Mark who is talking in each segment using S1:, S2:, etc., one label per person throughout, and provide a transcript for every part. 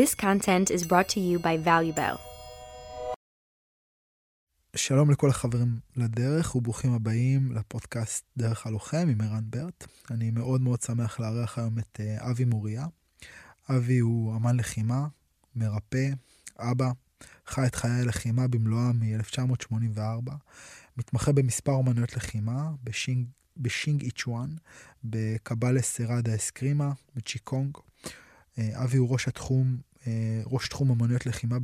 S1: This content is brought to you by ValueBell.
S2: שלום לכל החברים לדרך וברוכים הבאים לפודקאסט דרך הלוחם עם ערן ברט. אני מאוד מאוד שמח לארח היום את אה, אבי מוריה. אבי הוא אמן לחימה, מרפא, אבא, חי את חיי הלחימה במלואם מ-1984, מתמחה במספר אומנויות לחימה בשינג, בשינג איצ'ואן, בקבלס סראדה אסקרימה, בצ'יקונג. אה, אבי הוא ראש התחום ראש תחום אמנויות לחימה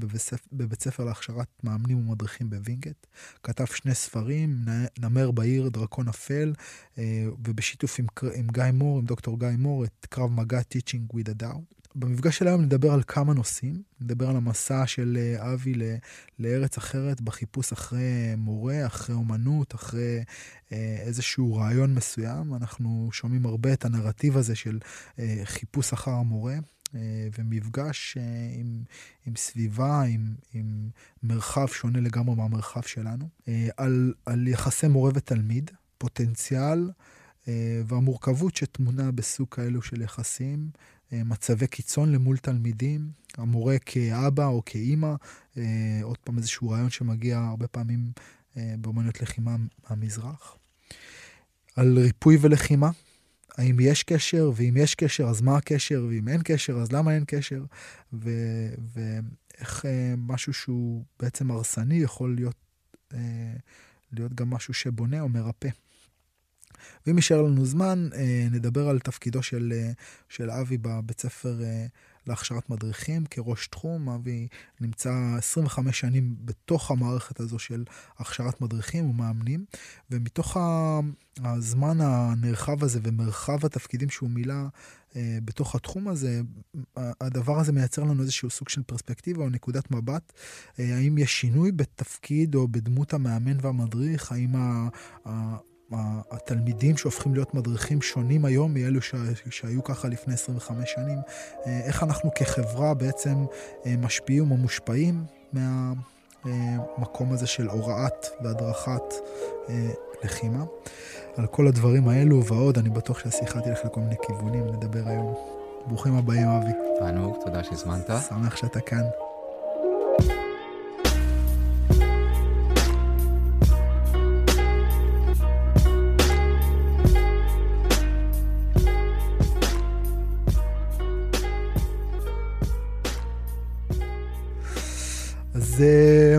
S2: בבית ספר להכשרת מאמנים ומדריכים בווינגייט. כתב שני ספרים, נמר בעיר, דרקון אפל, אה, ובשיתוף עם, עם גיא מור, עם דוקטור גיא מור, את קרב מגע Teaching with a Doubt. במפגש של היום נדבר על כמה נושאים, נדבר על המסע של אה, אבי לארץ אחרת בחיפוש אחרי מורה, אחרי אומנות, אחרי איזשהו רעיון מסוים. אנחנו שומעים הרבה את הנרטיב הזה של חיפוש אחר המורה. אה, ומפגש אה, עם, עם סביבה, עם, עם מרחב שונה לגמרי מהמרחב שלנו, אה, על, על יחסי מורה ותלמיד, פוטנציאל והמורכבות שטמונה בסוג כאלו של יחסים, מצבי קיצון למול תלמידים, המורה כאבא או כאימא, עוד פעם איזשהו רעיון שמגיע הרבה פעמים באמנות לחימה מהמזרח. על ריפוי ולחימה, האם יש קשר, ואם יש קשר, אז מה הקשר, ואם אין קשר, אז למה אין קשר, ו, ואיך אה, משהו שהוא בעצם הרסני יכול להיות, אה, להיות גם משהו שבונה או מרפא. ואם יישאר לנו זמן, אה, נדבר על תפקידו של, אה, של אבי בבית ספר אה, להכשרת מדריכים כראש תחום. אבי נמצא 25 שנים בתוך המערכת הזו של הכשרת מדריכים ומאמנים, ומתוך הזמן הנרחב הזה ומרחב התפקידים שהוא מילא אה, בתוך התחום הזה, הדבר הזה מייצר לנו איזשהו סוג של פרספקטיבה או נקודת מבט. אה, האם יש שינוי בתפקיד או בדמות המאמן והמדריך? האם ה... התלמידים שהופכים להיות מדריכים שונים היום מאלו שהיו ככה לפני 25 שנים, אה, איך אנחנו כחברה בעצם אה, משפיעים או מושפעים מהמקום הזה של הוראת והדרכת אה, לחימה. על כל הדברים האלו ועוד, אני בטוח שהשיחה תלך לכל מיני כיוונים, נדבר היום. ברוכים הבאים, אבי.
S3: תענוג, תודה שהזמנת.
S2: שמח שאתה כאן. אז... אה,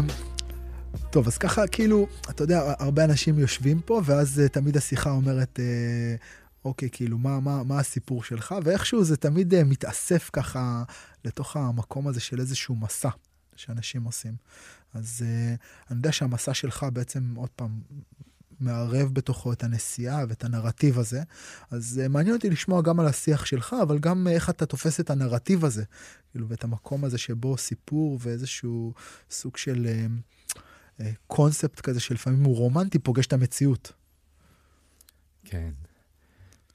S2: טוב, אז ככה, כאילו, אתה יודע, הרבה אנשים יושבים פה, ואז uh, תמיד השיחה אומרת, uh, אוקיי, כאילו, מה, מה, מה הסיפור שלך? ואיכשהו זה תמיד uh, מתאסף ככה לתוך המקום הזה של איזשהו מסע שאנשים עושים. אז uh, אני יודע שהמסע שלך בעצם, עוד פעם, מערב בתוכו את הנסיעה ואת הנרטיב הזה. אז uh, מעניין אותי לשמוע גם על השיח שלך, אבל גם uh, איך אתה תופס את הנרטיב הזה, כאילו, ואת המקום הזה שבו סיפור ואיזשהו סוג של uh, uh, קונספט כזה שלפעמים הוא רומנטי, פוגש את המציאות.
S3: כן.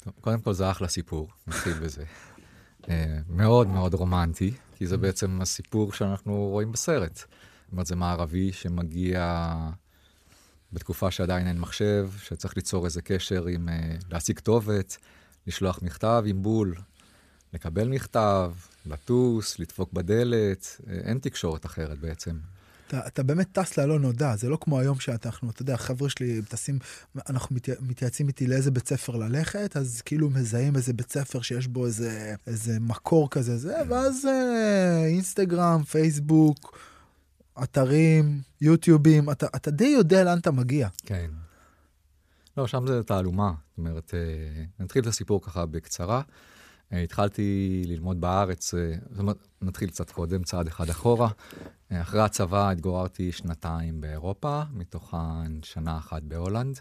S3: טוב, קודם כל זה אחלה סיפור, נתחיל בזה. uh, מאוד מאוד רומנטי, כי זה בעצם הסיפור שאנחנו רואים בסרט. זאת אומרת, זה מערבי שמגיע בתקופה שעדיין אין מחשב, שצריך ליצור איזה קשר עם, uh, להשיג כתובת, לשלוח מכתב עם בול, לקבל מכתב, לטוס, לדפוק בדלת, uh, אין תקשורת אחרת בעצם.
S2: אתה, אתה באמת טס ללא נודע, זה לא כמו היום שאנחנו, אתה יודע, החבר'ה שלי טסים, אנחנו מת, מתייעצים איתי לאיזה בית ספר ללכת, אז כאילו מזהים איזה בית ספר שיש בו איזה, איזה מקור כזה, זה, ואז אה, אינסטגרם, פייסבוק, אתרים, יוטיובים, אתה, אתה די יודע לאן אתה מגיע.
S3: כן. לא, שם זה תעלומה. זאת אומרת, אה, נתחיל את הסיפור ככה בקצרה. אה, התחלתי ללמוד בארץ, אה, זאת אומרת, נתחיל קצת קודם, צעד אחד אחורה. אחרי הצבא התגוררתי שנתיים באירופה, מתוכן שנה אחת בהולנד.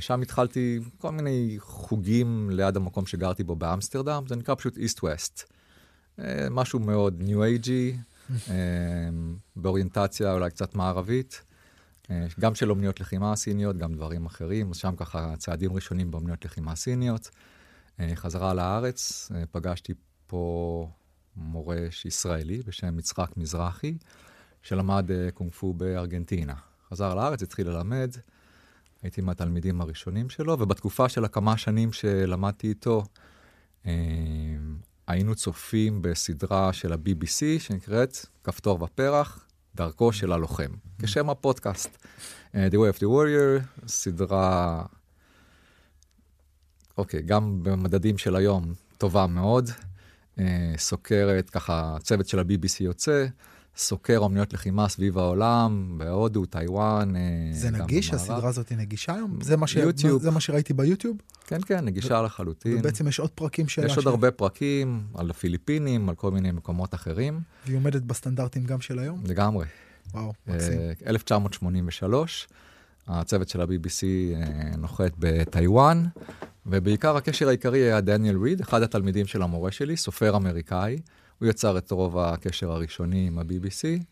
S3: שם התחלתי כל מיני חוגים ליד המקום שגרתי בו באמסטרדם, זה נקרא פשוט איסט-ווסט. משהו מאוד ניו אייג'י, אמ, באוריינטציה אולי קצת מערבית, אה, גם של אומניות לחימה סיניות, גם דברים אחרים, אז שם ככה צעדים ראשונים באומניות לחימה סיניות. אה, חזרה לארץ, אה, פגשתי פה מורה ישראלי בשם יצחק מזרחי, שלמד קונג פו בארגנטינה. חזר לארץ, התחיל ללמד, הייתי מהתלמידים הראשונים שלו, ובתקופה של הכמה שנים שלמדתי איתו, היינו צופים בסדרה של ה-BBC שנקראת כפתור ופרח, דרכו של הלוחם, כשם הפודקאסט. Uh, The Way of the Warrior, סדרה, אוקיי, גם במדדים של היום, טובה מאוד. Uh, סוקרת, ככה, צוות של ה-BBC יוצא, סוקר אומנויות לחימה סביב העולם, בהודו, טיוואן. אה,
S2: זה נגיש?
S3: במערב.
S2: הסדרה הזאת היא נגישה היום? זה מה, ש...
S3: יוטיוב.
S2: זה מה שראיתי ביוטיוב?
S3: כן, כן, נגישה לחלוטין.
S2: ובעצם יש עוד פרקים שלה.
S3: יש עוד הרבה פרקים על הפיליפינים, על כל מיני מקומות אחרים,
S2: והיא עומדת בסטנדרטים גם של היום?
S3: לגמרי.
S2: וואו, מקסים.
S3: אה, 1983, הצוות של ה-BBC אה, נוחת בטיוואן, ובעיקר הקשר העיקרי היה דניאל ריד, אחד התלמידים של המורה שלי, סופר אמריקאי. הוא יצר את רוב הקשר הראשוני עם ה-BBC.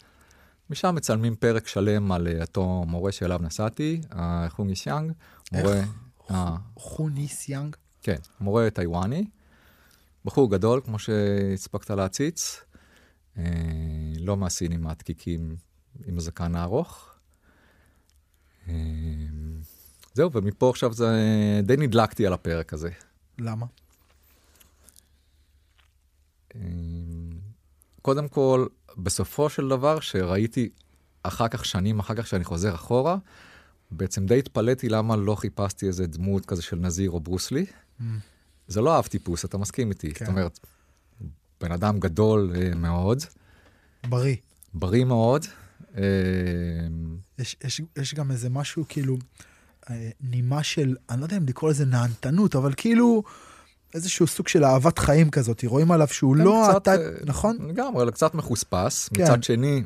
S3: משם מצלמים פרק שלם על אה, אותו מורה שאליו נסעתי, חונגי סיאנג, מורה,
S2: איך?
S3: אה,
S2: חוני סיאנג?
S3: כן, מורה טיוואני, בחור גדול, כמו שהספקת להציץ, אה, לא מהסינים העתיקים עם הזקן הארוך. אה, זהו, ומפה עכשיו זה, די נדלקתי על הפרק הזה.
S2: למה?
S3: אה, קודם כל, בסופו של דבר, שראיתי אחר כך, שנים אחר כך, שאני חוזר אחורה, בעצם די התפלאתי למה לא חיפשתי איזה דמות כזה של נזיר או ברוסלי.
S2: Mm.
S3: זה לא אב טיפוס, אתה מסכים איתי.
S2: כן.
S3: זאת אומרת, בן אדם גדול אה, מאוד,
S2: בריא.
S3: בריא מאוד. אה,
S2: יש, יש, יש גם איזה משהו כאילו, אה, נימה של, אני לא יודע אם לקרוא לזה נהנתנות, אבל כאילו איזשהו סוג של אהבת חיים כזאת, רואים עליו שהוא
S3: כן,
S2: לא
S3: קצת,
S2: הטייפ,
S3: אה,
S2: נכון?
S3: לגמרי, אלא קצת מחוספס.
S2: כן.
S3: מצד שני,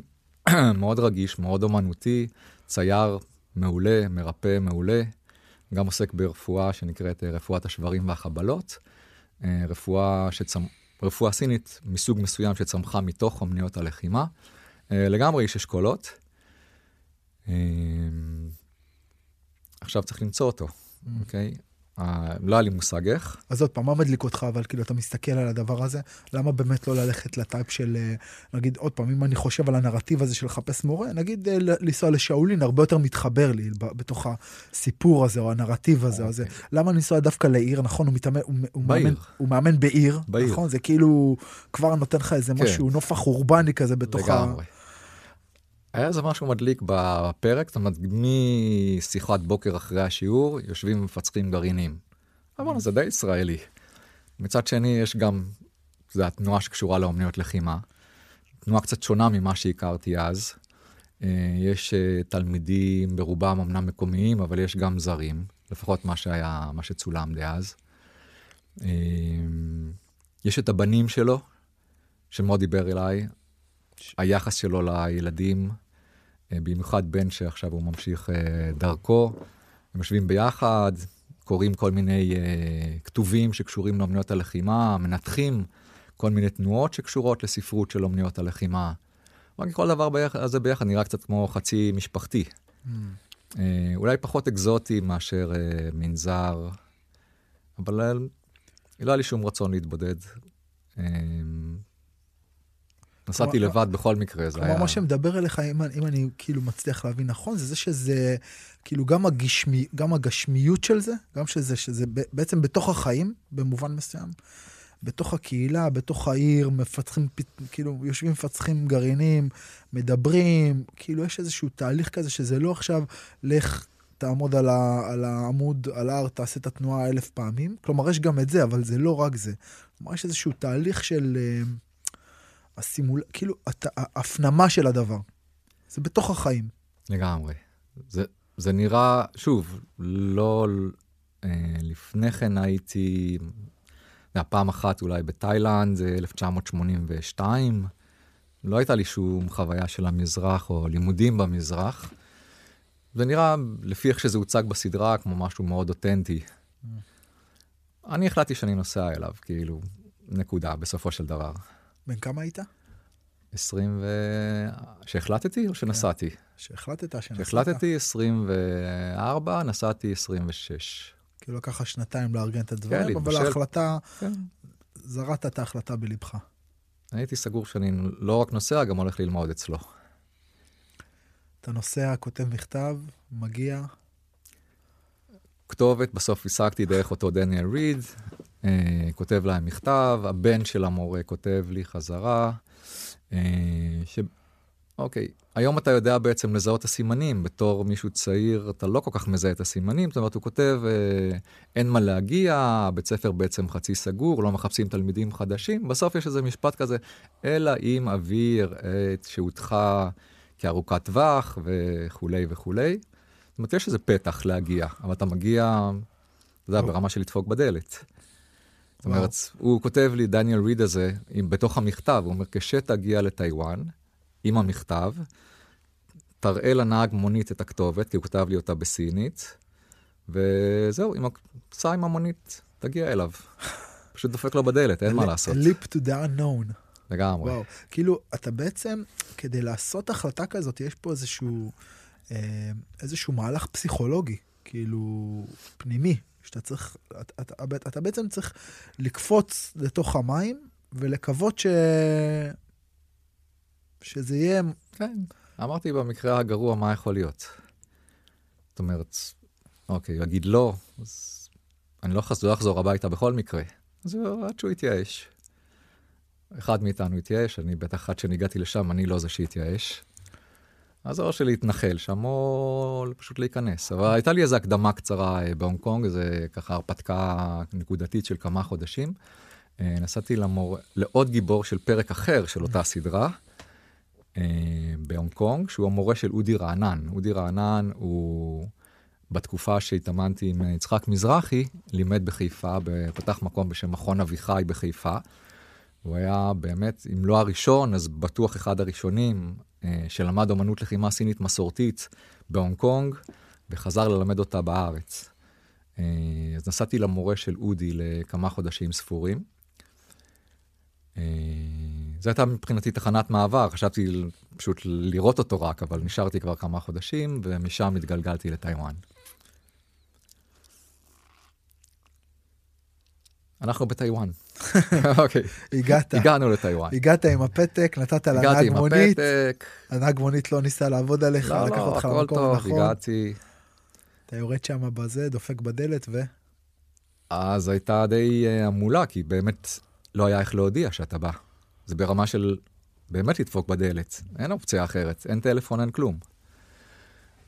S3: מאוד רגיש, מאוד אומנותי, צייר מעולה, מרפא מעולה. גם עוסק ברפואה שנקראת אה, רפואת השברים והחבלות. אה, רפואה, שצמ... רפואה סינית מסוג מסוים שצמחה מתוך אומניות הלחימה. אה, לגמרי איש אשכולות. עכשיו צריך למצוא אותו, אוקיי? אה, לא היה לי מושג איך.
S2: אז עוד פעם, מה מדליק אותך, אבל כאילו אתה מסתכל על הדבר הזה, למה באמת לא ללכת לטייפ של, אה, נגיד, עוד פעם, אם אני חושב על הנרטיב הזה של לחפש מורה, נגיד אה, לנסוע לשאולין, הרבה יותר מתחבר לי בתוך הסיפור הזה, או הנרטיב הזה, או זה. למה לנסוע דווקא לעיר, נכון, הוא מתאמן, הוא. מאמן, הוא מאמן בעיר,
S3: בעיר.
S2: נכון? זה כאילו כבר נותן לך איזה
S3: כן.
S2: משהו, נופח אורבני כזה בתוך ה...
S3: לגמרי. היה איזה משהו מדליק בפרק, זאת אומרת, משיחת בוקר אחרי השיעור, יושבים ומפצחים גרעינים. אבל זה די ישראלי. מצד שני, יש גם, זה התנועה שקשורה לאומניות לחימה. תנועה קצת שונה ממה שהכרתי אז. אה, יש אה, תלמידים, ברובם אמנם מקומיים, אבל יש גם זרים, לפחות מה שהיה, מה שצולם דאז. אה, יש את הבנים שלו, שמאוד דיבר אליי, היחס שלו לילדים, במיוחד בן שעכשיו הוא ממשיך אה, דרכו, הם יושבים ביחד, קוראים כל מיני אה, כתובים שקשורים לאומניות הלחימה, מנתחים כל מיני תנועות שקשורות לספרות של אומניות הלחימה. רק כל דבר הזה ביחד נראה קצת כמו חצי משפחתי.
S2: Mm.
S3: אה, אולי פחות אקזוטי מאשר אה, מנזר, אבל אה, לא היה לי שום רצון להתבודד. אה, נסעתי לבד בכל מקרה, זה היה...
S2: מה שמדבר אליך, אם, אם אני כאילו מצליח להבין נכון, זה זה שזה, כאילו גם, הגשמי, גם הגשמיות של זה, גם שזה, שזה בעצם בתוך החיים, במובן מסוים, בתוך הקהילה, בתוך העיר, מפתחים, פת- כאילו, יושבים, מפצחים גרעינים, מדברים, כאילו, יש איזשהו תהליך כזה שזה לא עכשיו, לך, תעמוד על, ה, על העמוד, על ההר, תעשה את התנועה אלף פעמים. כלומר, יש גם את זה, אבל זה לא רק זה. כלומר, יש איזשהו תהליך של... אה, הסימול... כאילו, הת... ההפנמה של הדבר. זה בתוך החיים.
S3: לגמרי. זה, זה נראה, שוב, לא... אה, לפני כן הייתי, זה היה פעם אחת אולי בתאילנד, זה 1982. לא הייתה לי שום חוויה של המזרח או לימודים במזרח. זה נראה, לפי איך שזה הוצג בסדרה, כמו משהו מאוד אותנטי. אני החלטתי שאני נוסע אליו, כאילו, נקודה, בסופו של דבר.
S2: בן כמה היית?
S3: 20 ו... שהחלטתי או שנסעתי?
S2: שהחלטת שנסעת?
S3: שהחלטתי 24, נסעתי 26.
S2: כאילו לקח לך שנתיים לארגן את הדברים, אבל
S3: להתבשל.
S2: ההחלטה,
S3: כן.
S2: זרעת את ההחלטה בלבך.
S3: הייתי סגור שאני לא רק נוסע, גם הולך ללמוד אצלו.
S2: אתה נוסע, כותב מכתב, מגיע,
S3: כתובת, בסוף השגתי דרך אותו דניאל ריד, כותב להם מכתב, הבן של המורה כותב לי חזרה, אה, ש... אוקיי, היום אתה יודע בעצם לזהות את הסימנים, בתור מישהו צעיר אתה לא כל כך מזהה את הסימנים, זאת אומרת, הוא כותב, אה, אין מה להגיע, הבית ספר בעצם חצי סגור, לא מחפשים תלמידים חדשים, בסוף יש איזה משפט כזה, אלא אם אוויר את שהותך כארוכת טווח וכולי וכולי. זאת אומרת, יש איזה פתח להגיע, אבל אתה מגיע, אתה יודע, ברמה של לדפוק בדלת. זאת אומרת, הוא כותב לי, דניאל ריד הזה, בתוך המכתב, הוא אומר, כשתגיע לטיוואן, עם המכתב, תראה לנהג מונית את הכתובת, כי הוא כתב לי אותה בסינית, וזהו, עם, סע עם המונית, תגיע אליו. פשוט דופק לו בדלת, אין מה לעשות.
S2: leap to the unknown.
S3: לגמרי.
S2: וואו, כאילו, אתה בעצם, כדי לעשות החלטה כזאת, יש פה איזשהו, אה, איזשהו מהלך פסיכולוגי, כאילו, פנימי, שאתה צריך, אתה, אתה, אתה בעצם צריך לקפוץ לתוך המים ולקוות ש... שזה יהיה...
S3: כן, אמרתי במקרה הגרוע מה יכול להיות. זאת אומרת, אוקיי, יגיד לא, אז אני לא, חזור, לא אחזור הביתה בכל מקרה. אז עד שהוא יתייאש. אחד מאיתנו התייאש, אני בטח עד שאני הגעתי לשם, אני לא זה שהתייאש. אז או שלהתנחל שם, או פשוט להיכנס. אבל הייתה לי איזו הקדמה קצרה אה, בהונג קונג, איזה ככה הרפתקה נקודתית של כמה חודשים. אה, נסעתי למור... לעוד גיבור של פרק אחר של אותה סדרה, אה, בהונג קונג, שהוא המורה של אודי רענן. אודי רענן הוא, בתקופה שהתאמנתי עם יצחק מזרחי, לימד בחיפה, פתח מקום בשם מכון אביחי בחיפה. הוא היה באמת, אם לא הראשון, אז בטוח אחד הראשונים שלמד אומנות לחימה סינית מסורתית בהונג קונג, וחזר ללמד אותה בארץ. אה, אז נסעתי למורה של אודי לכמה חודשים ספורים. אה, זו הייתה מבחינתי תחנת מעבר, חשבתי פשוט לראות אותו רק, אבל נשארתי כבר כמה חודשים, ומשם התגלגלתי לטיוואן. אנחנו בטיוואן.
S2: אוקיי. הגעת.
S3: הגענו לטיוואן.
S2: הגעת עם הפתק, נתת לנהג מונית.
S3: הגעתי עם הפתק.
S2: הנהג מונית לא ניסה לעבוד עליך,
S3: לא,
S2: לקח
S3: לא,
S2: אותך למקום
S3: הנכון. הגעתי.
S2: אתה יורד שם בזה, דופק בדלת ו...
S3: אז הייתה די uh, המולה, כי באמת לא היה איך להודיע שאתה בא. זה ברמה של באמת לדפוק בדלת, אין אופציה אחרת, אין טלפון, אין כלום.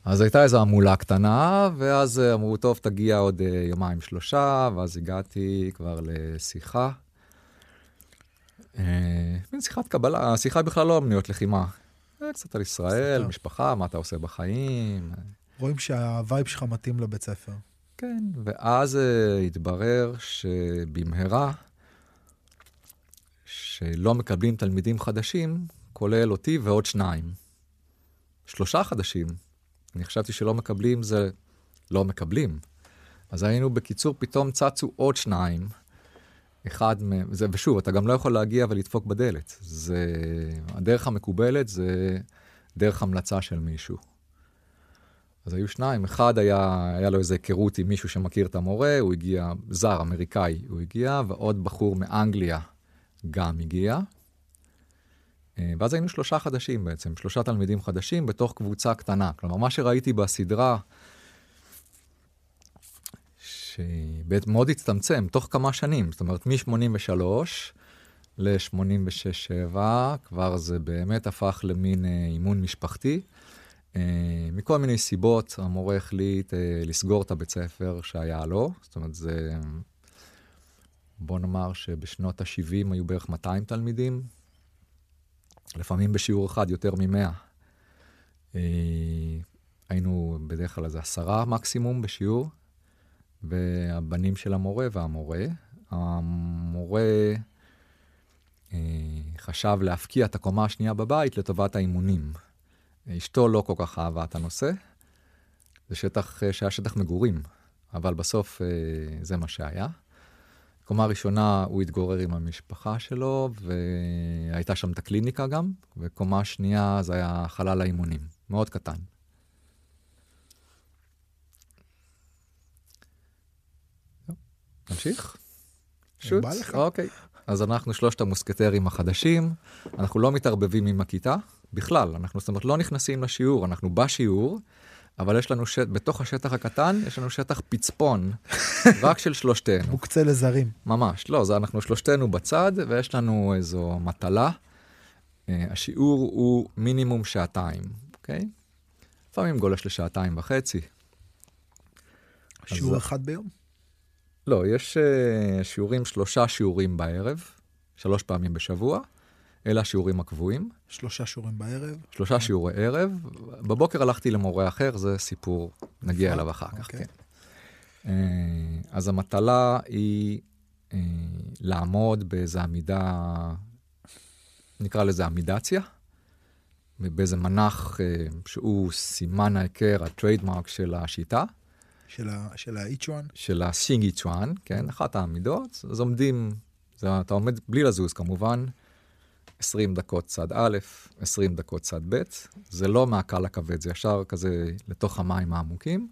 S3: אז הייתה איזו המולה קטנה, ואז אמרו, טוב, תגיע עוד uh, יומיים שלושה, ואז הגעתי כבר לשיחה. Uh, מין שיחת קבלה, השיחה בכלל לא אמניות לחימה. קצת על ישראל, משפחה, מה אתה עושה בחיים.
S2: רואים שהווייב שלך מתאים לבית ספר.
S3: כן, ואז uh, התברר שבמהרה, שלא מקבלים תלמידים חדשים, כולל אותי ועוד שניים. שלושה חדשים. אני חשבתי שלא מקבלים זה לא מקבלים. אז היינו בקיצור, פתאום צצו עוד שניים. אחד מהם, זה, ושוב, אתה גם לא יכול להגיע ולדפוק בדלת. זה, הדרך המקובלת זה דרך המלצה של מישהו. אז היו שניים, אחד היה, היה לו איזה היכרות עם מישהו שמכיר את המורה, הוא הגיע, זר, אמריקאי, הוא הגיע, ועוד בחור מאנגליה גם הגיע. אה, ואז היינו שלושה חדשים בעצם, שלושה תלמידים חדשים בתוך קבוצה קטנה. כלומר, מה שראיתי בסדרה, שמאוד הצטמצם תוך כמה שנים, זאת אומרת, מ-83 ל-86-7, כבר זה באמת הפך למין אה, אימון משפחתי. אה, מכל מיני סיבות, המורה החליט לסגור את הבית ספר שהיה לו, זאת אומרת, זה... בוא נאמר שבשנות ה-70 היו בערך 200 תלמידים, לפעמים בשיעור אחד יותר ממאה. אה, היינו בדרך כלל איזה עשרה מקסימום בשיעור, והבנים של המורה והמורה. המורה אה, חשב להפקיע את הקומה השנייה בבית לטובת האימונים. אשתו לא כל כך אהבה את הנושא. זה שטח אה, שהיה שטח מגורים, אבל בסוף זה מה שהיה. קומה ראשונה הוא התגורר עם המשפחה שלו, והייתה שם את הקליניקה גם, וקומה שנייה זה היה חלל האימונים, מאוד קטן. נמשיך? שוט? אוקיי. אז אנחנו שלושת המוסקטרים החדשים, אנחנו לא מתערבבים עם הכיתה, בכלל, אנחנו זאת אומרת לא נכנסים לשיעור, אנחנו בשיעור, אבל יש לנו, שט, בתוך השטח הקטן, יש לנו שטח פצפון, רק של שלושתנו.
S2: מוקצה לזרים.
S3: ממש, לא, זה אנחנו שלושתנו בצד, ויש לנו איזו מטלה. אה, השיעור הוא מינימום שעתיים, אוקיי? לפעמים גולש לשעתיים וחצי.
S2: שיעור
S3: אז-
S2: אחד ביום?
S3: לא, יש אה, שיעורים, שלושה שיעורים בערב, שלוש פעמים בשבוע. אלה השיעורים הקבועים.
S2: שלושה שיעורים בערב.
S3: שלושה שיעורי ערב. בבוקר הלכתי למורה אחר, זה סיפור, נגיע אליו אחר כך,
S2: אוקיי.
S3: כן. אה, אז המטלה היא אה, לעמוד באיזו עמידה, נקרא לזה עמידציה, באיזה מנח אה, שהוא סימן ההיכר, הטריידמרק של השיטה,
S2: של האיצ'ואן.
S3: של השינגי צ'ואן, כן, אחת העמידות, אז עומדים, זה, אתה עומד בלי לזוז כמובן, 20 דקות צד א', 20 דקות צד ב', זה לא מהקל לכבד, זה ישר כזה לתוך המים העמוקים,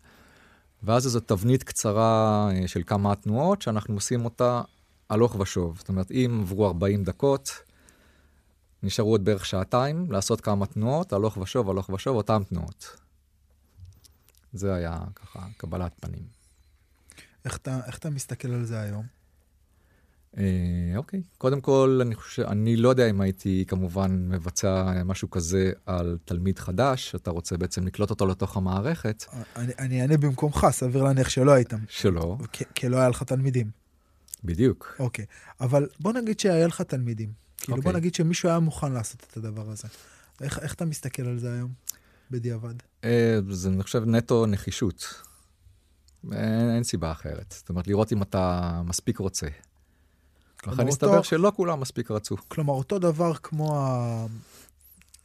S3: ואז איזו תבנית קצרה אה, של כמה תנועות, שאנחנו עושים אותה הלוך ושוב. זאת אומרת, אם עברו 40 דקות, נשארו עוד בערך שעתיים, לעשות כמה תנועות, הלוך ושוב, הלוך ושוב, אותן תנועות. זה היה ככה קבלת פנים.
S2: איך אתה, איך אתה מסתכל על זה היום?
S3: אה, אוקיי, קודם כל, אני חושב, אני לא יודע אם הייתי כמובן מבצע משהו כזה על תלמיד חדש, אתה רוצה בעצם לקלוט אותו לתוך המערכת,
S2: אני, אני אענה במקומך, סביר להניח שלא היית,
S3: שלא,
S2: כי, לא היה לך תלמידים.
S3: בדיוק.
S2: אוקיי, אבל בוא נגיד שהיה לך תלמידים. כאילו בוא
S3: אוקיי.
S2: נגיד שמישהו היה מוכן לעשות את הדבר הזה. איך, איך אתה מסתכל על זה היום, בדיעבד?
S3: אה, זה, אני חושב, נטו נחישות. אין, אין סיבה אחרת. זאת אומרת, לראות אם אתה מספיק רוצה. לכן
S2: אותו-
S3: הסתבר שלא כולם מספיק רצו.
S2: כלומר, אותו דבר כמו ה...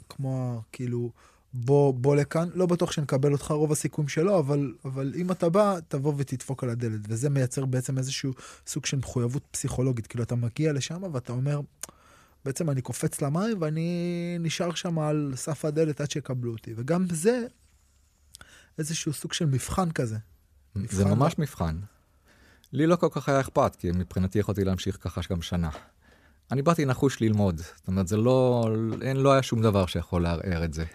S2: כמו ה... כאילו, בוא, בוא לכאן, לא בטוח שנקבל אותך, רוב הסיכויים שלא, אבל, אבל אם אתה בא, תבוא ותדפוק על הדלת. וזה מייצר בעצם איזשהו סוג של מחויבות פסיכולוגית. כאילו, אתה מגיע לשם ואתה אומר, בעצם אני קופץ למים ואני נשאר שם על סף הדלת עד שיקבלו אותי. וגם זה איזשהו סוג של מבחן כזה.
S3: זה
S2: מבחן
S3: ממש מבחן. לי לא כל כך היה אכפת, כי מבחינתי יכולתי להמשיך ככה גם שנה. אני באתי נחוש ללמוד. זאת אומרת, זה לא, אין, לא היה שום דבר שיכול לערער את זה.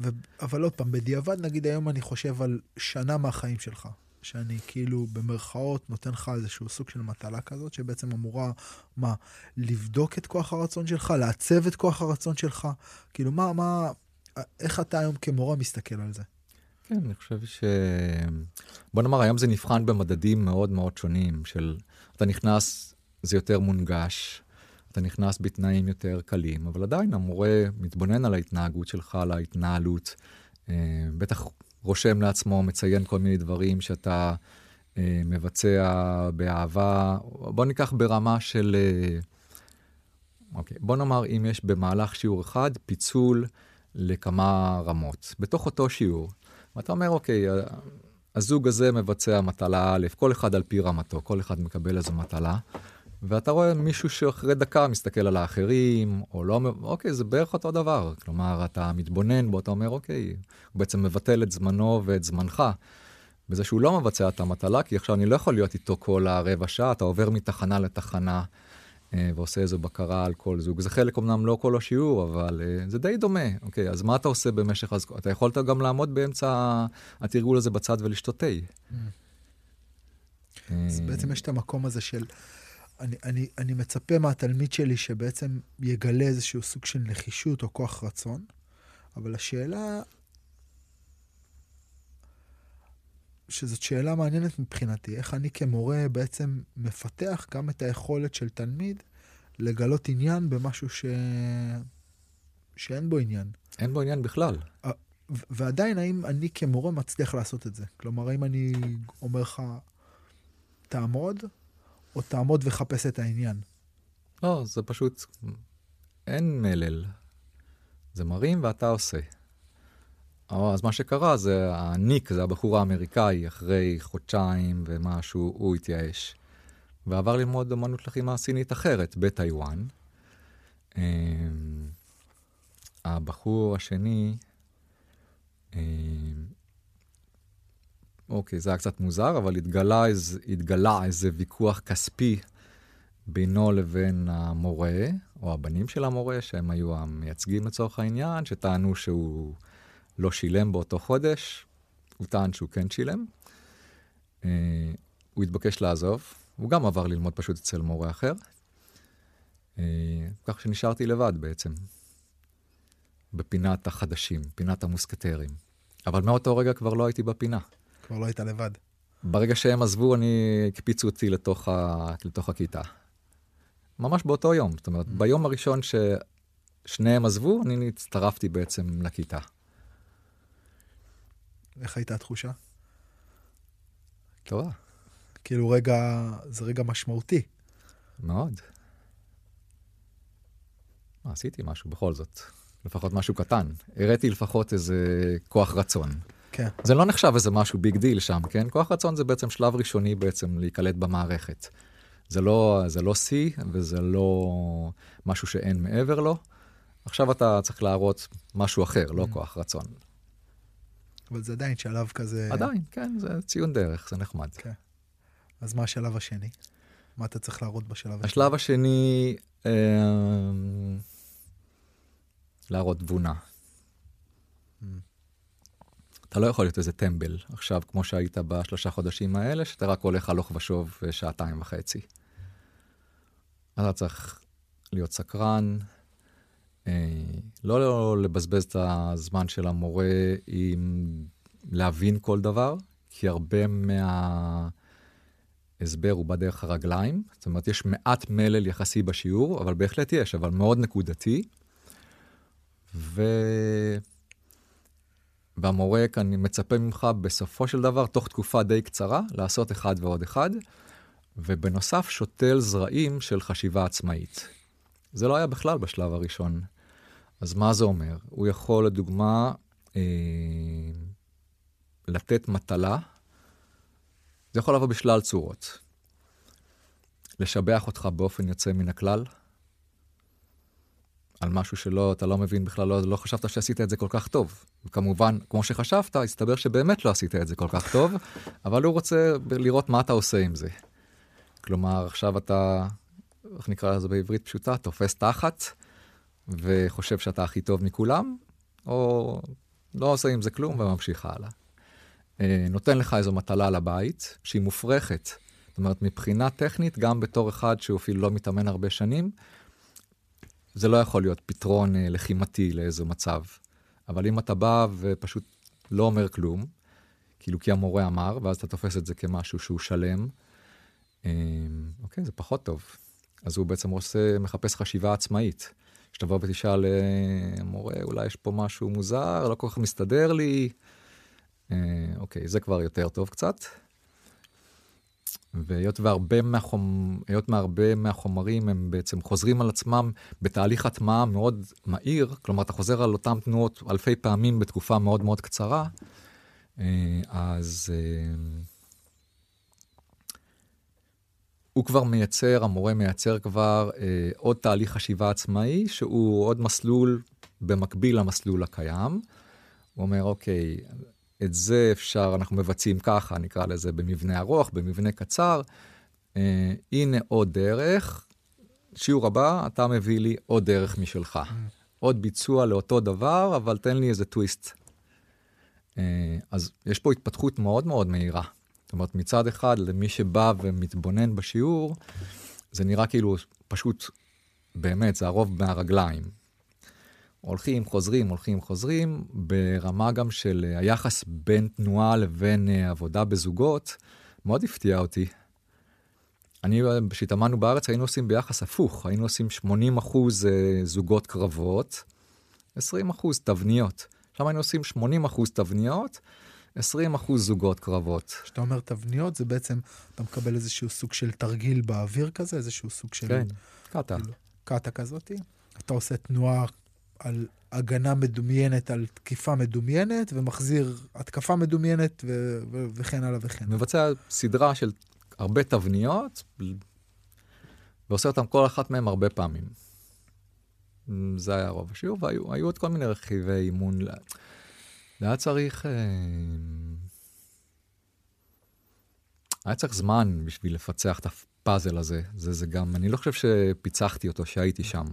S2: ו... אבל עוד פעם, בדיעבד, נגיד היום אני חושב על שנה מהחיים שלך, שאני כאילו במרכאות נותן לך איזשהו סוג של מטלה כזאת, שבעצם אמורה, מה, לבדוק את כוח הרצון שלך, לעצב את כוח הרצון שלך, כאילו מה, מה, איך אתה היום כמורה מסתכל על זה?
S3: כן, אני חושב ש... בוא נאמר, היום זה נבחן במדדים מאוד מאוד שונים, של אתה נכנס, זה יותר מונגש, אתה נכנס בתנאים יותר קלים, אבל עדיין המורה מתבונן על ההתנהגות שלך, על ההתנהלות, אה, בטח רושם לעצמו, מציין כל מיני דברים שאתה אה, מבצע באהבה. בוא ניקח ברמה של... אה, אוקיי, בוא נאמר, אם יש במהלך שיעור אחד פיצול לכמה רמות, בתוך אותו שיעור. ואתה אומר, אוקיי, הזוג הזה מבצע מטלה א', כל אחד על פי רמתו, כל אחד מקבל איזו מטלה, ואתה רואה מישהו שאחרי דקה מסתכל על האחרים, או לא, אוקיי, זה בערך אותו דבר. כלומר, אתה מתבונן בו, אתה אומר, אוקיי, הוא בעצם מבטל את זמנו ואת זמנך. בזה שהוא לא מבצע את המטלה, כי עכשיו אני לא יכול להיות איתו כל הרבע שעה, אתה עובר מתחנה לתחנה ועושה איזו בקרה על כל זוג. זה חלק אמנם לא כל השיעור, אבל אה, זה די דומה. אוקיי, אז מה אתה עושה במשך, אז אתה יכולת גם לעמוד באמצע התרגול הזה בצד ולשתות תה.
S2: אז
S3: אה,
S2: בעצם יש את המקום הזה של, אני, אני, אני מצפה מהתלמיד שלי שבעצם יגלה איזשהו סוג של נחישות או כוח רצון, אבל השאלה, שזאת שאלה מעניינת מבחינתי, איך אני כמורה בעצם מפתח גם את היכולת של תלמיד לגלות עניין במשהו ש... שאין בו עניין.
S3: אין בו עניין בכלל.
S2: ו- ועדיין, האם אני כמורה מצליח לעשות את זה? כלומר, האם אני אומר לך, תעמוד, או תעמוד וחפש את העניין?
S3: לא, זה פשוט, אין מלל. זה מרים ואתה עושה. אז מה שקרה זה הניק, זה הבחור האמריקאי, אחרי חודשיים ומשהו, הוא התייאש. ועבר ללמוד אמנות לחימה סינית אחרת בטיוואן. אמ, הבחור השני, אמ, אוקיי, זה היה קצת מוזר, אבל התגלה, איז, התגלה איזה ויכוח כספי בינו לבין המורה, או הבנים של המורה, שהם היו המייצגים לצורך העניין, שטענו שהוא לא שילם באותו חודש. הוא טען שהוא כן שילם. אה, הוא התבקש לעזוב, הוא גם עבר ללמוד פשוט אצל מורה אחר. אה, כך שנשארתי לבד בעצם, בפינת החדשים, פינת המוסקטרים. אבל מאותו רגע כבר לא הייתי בפינה.
S2: כבר לא היית לבד.
S3: ברגע שהם עזבו, אני, הקפיצו אותי לתוך, ה, לתוך הכיתה. ממש באותו יום. זאת אומרת, ביום הראשון ששניהם עזבו, אני הצטרפתי בעצם לכיתה.
S2: איך הייתה התחושה?
S3: טובה,
S2: כאילו רגע, זה רגע משמעותי.
S3: מאוד. מה, עשיתי משהו בכל זאת. לפחות משהו קטן. הראיתי לפחות איזה כוח רצון.
S2: כן.
S3: זה לא נחשב איזה משהו big deal שם, כן? כוח רצון זה בעצם שלב ראשוני בעצם להיקלט במערכת. זה לא, זה לא שיא וזה לא משהו שאין מעבר לו. עכשיו אתה צריך להראות משהו אחר, לא
S2: Mm.
S3: כוח רצון.
S2: אבל זה עדיין שלב כזה...
S3: עדיין, כן, זה ציון דרך, זה נחמד.
S2: כן. אז מה השלב השני? מה אתה צריך להראות בשלב השני?
S3: השלב השני, אה, להראות תבונה.
S2: Mm.
S3: אתה לא יכול להיות איזה טמבל עכשיו, כמו שהיית בשלושה חודשים האלה, שאתה רק הולך הלוך ושוב אה, שעתיים וחצי. אתה צריך להיות סקרן, לא, לא לבזבז את הזמן של המורה עם להבין כל דבר, כי הרבה מההסבר הוא בדרך הרגליים. זאת אומרת, יש מעט מלל יחסי בשיעור, אבל בהחלט יש, אבל מאוד נקודתי. ו... והמורה כאן מצפה ממך בסופו של דבר, תוך תקופה די קצרה, לעשות אחד ועוד אחד, ובנוסף שותל זרעים של חשיבה עצמאית. זה לא היה בכלל בשלב הראשון. אז מה זה אומר? הוא יכול, לדוגמה, אה, לתת מטלה, זה יכול לבוא בשלל צורות. לשבח אותך באופן יוצא מן הכלל, על משהו שלא, אתה לא מבין בכלל, לא, לא חשבת שעשית את זה כל כך טוב. וכמובן, כמו שחשבת, הסתבר שבאמת לא עשית את זה כל כך טוב, אבל הוא רוצה לראות מה אתה עושה עם זה. כלומר, עכשיו אתה, איך נקרא לזה בעברית פשוטה, תופס תחת, וחושב שאתה הכי טוב מכולם, או לא עושה עם זה כלום וממשיך הלאה. אה, נותן לך איזו מטלה לבית, שהיא מופרכת. זאת אומרת, מבחינה טכנית, גם בתור אחד שהוא אפילו לא מתאמן הרבה שנים, זה לא יכול להיות פתרון אה, לחימתי לאיזה מצב. אבל אם אתה בא ופשוט לא אומר כלום, כאילו כי המורה אמר, ואז אתה תופס את זה כמשהו שהוא שלם, אה, אוקיי, זה פחות טוב. אז הוא בעצם עושה, מחפש חשיבה עצמאית. שתבוא ותשאל, אה, מורה, אולי יש פה משהו מוזר, לא כל כך מסתדר לי. אה, אוקיי, זה כבר יותר טוב קצת. והיות והרבה מהחומ... היות מהרבה מהחומרים הם בעצם חוזרים על עצמם בתהליך הטמעה מאוד מהיר, כלומר אתה חוזר על אותן תנועות אלפי פעמים בתקופה מאוד מאוד קצרה, אה, אז אה, הוא כבר מייצר, המורה מייצר כבר אה, עוד תהליך חשיבה עצמאי, שהוא עוד מסלול במקביל למסלול הקיים. הוא אומר, אוקיי, את זה אפשר, אנחנו מבצעים ככה, נקרא לזה במבנה ארוך, במבנה קצר. אה, הנה עוד דרך. שיעור הבא, אתה מביא לי עוד דרך משלך. עוד ביצוע לאותו דבר, אבל תן לי איזה טוויסט. אה, אז יש פה התפתחות מאוד מאוד מהירה. זאת אומרת, מצד אחד, למי שבא ומתבונן בשיעור, זה נראה כאילו פשוט, באמת, זה הרוב מהרגליים. הולכים, חוזרים, הולכים, חוזרים, ברמה גם של אה, היחס בין תנועה לבין אה, עבודה בזוגות, מאוד הפתיע אותי. אני, כשהתאמנו בארץ, היינו עושים ביחס הפוך, היינו עושים 80 אחוז אה, זוגות קרבות, 20 אחוז תבניות. עכשיו היינו עושים 80 אחוז תבניות, 20 אחוז זוגות קרבות.
S2: כשאתה אומר תבניות, זה בעצם, אתה מקבל איזשהו סוג של תרגיל באוויר כזה, איזשהו סוג של...
S3: כן, קטע.
S2: כאילו, קאטה כזאתי. אתה עושה תנועה על הגנה מדומיינת, על תקיפה מדומיינת, ומחזיר התקפה מדומיינת, ו- ו- וכן הלאה וכן הלאה.
S3: מבצע סדרה של הרבה תבניות, ועושה אותם כל אחת מהן הרבה פעמים. זה היה רוב השיעור, והיו היו עוד כל מיני רכיבי אימון. היה צריך... אה, היה צריך זמן בשביל לפצח את הפאזל הזה. זה, זה גם, אני לא חושב שפיצחתי אותו שהייתי שם.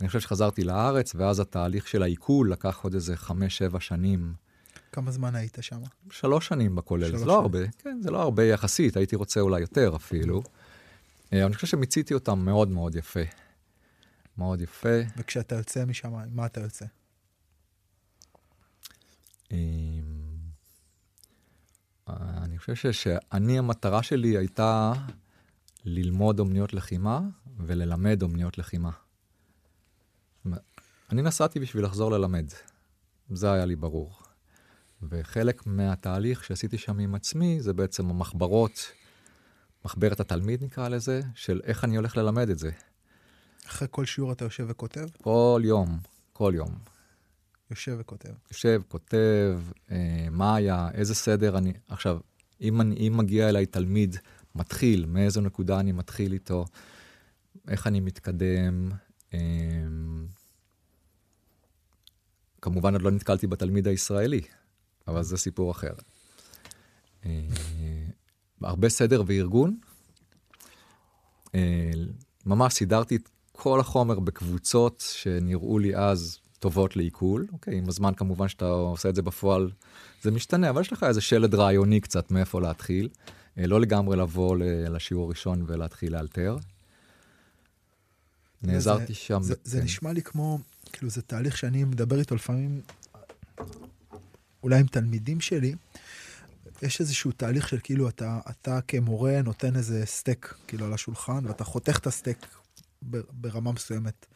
S3: אני חושב שחזרתי לארץ, ואז התהליך של העיכול לקח עוד איזה חמש-שבע שנים.
S2: כמה זמן היית שם?
S3: שלוש שנים בכולל,
S2: שלוש
S3: זה לא
S2: שנים.
S3: הרבה, כן, זה לא הרבה יחסית, הייתי רוצה אולי יותר אפילו. אה, אני חושב שמיציתי אותם מאוד מאוד יפה. מאוד יפה.
S2: וכשאתה יוצא משם, מה אתה יוצא?
S3: אה, אני חושב ש- שאני, המטרה שלי הייתה ללמוד אומניות לחימה וללמד אומניות לחימה. אני נסעתי בשביל לחזור ללמד, זה היה לי ברור. וחלק מהתהליך שעשיתי שם עם עצמי זה בעצם המחברות, מחברת התלמיד נקרא לזה, של איך אני הולך ללמד את זה.
S2: אחרי כל שיעור אתה יושב וכותב?
S3: כל יום, כל יום.
S2: יושב וכותב.
S3: יושב, כותב, אה, מה היה, איזה סדר אני... עכשיו, אם, אני, אם מגיע אליי תלמיד מתחיל, מאיזו נקודה אני מתחיל איתו, איך אני מתקדם. אה, כמובן עוד לא נתקלתי בתלמיד הישראלי, אבל זה סיפור אחר. אה, הרבה סדר וארגון. אה, ממש סידרתי את כל החומר בקבוצות שנראו לי אז טובות לעיכול. אוקיי, עם הזמן כמובן שאתה עושה את זה בפועל, זה משתנה, אבל יש לך איזה שלד רעיוני קצת מאיפה להתחיל. אה, לא לגמרי לבוא לשיעור הראשון ולהתחיל לאלתר. נעזרתי
S2: זה,
S3: שם.
S2: זה,
S3: ב-
S2: זה
S3: כן.
S2: נשמע לי כמו, כאילו זה תהליך שאני מדבר איתו לפעמים, אולי עם תלמידים שלי, יש איזשהו תהליך של כאילו אתה, אתה כמורה נותן איזה סטייק כאילו על השולחן, ואתה חותך את הסטייק ברמה מסוימת,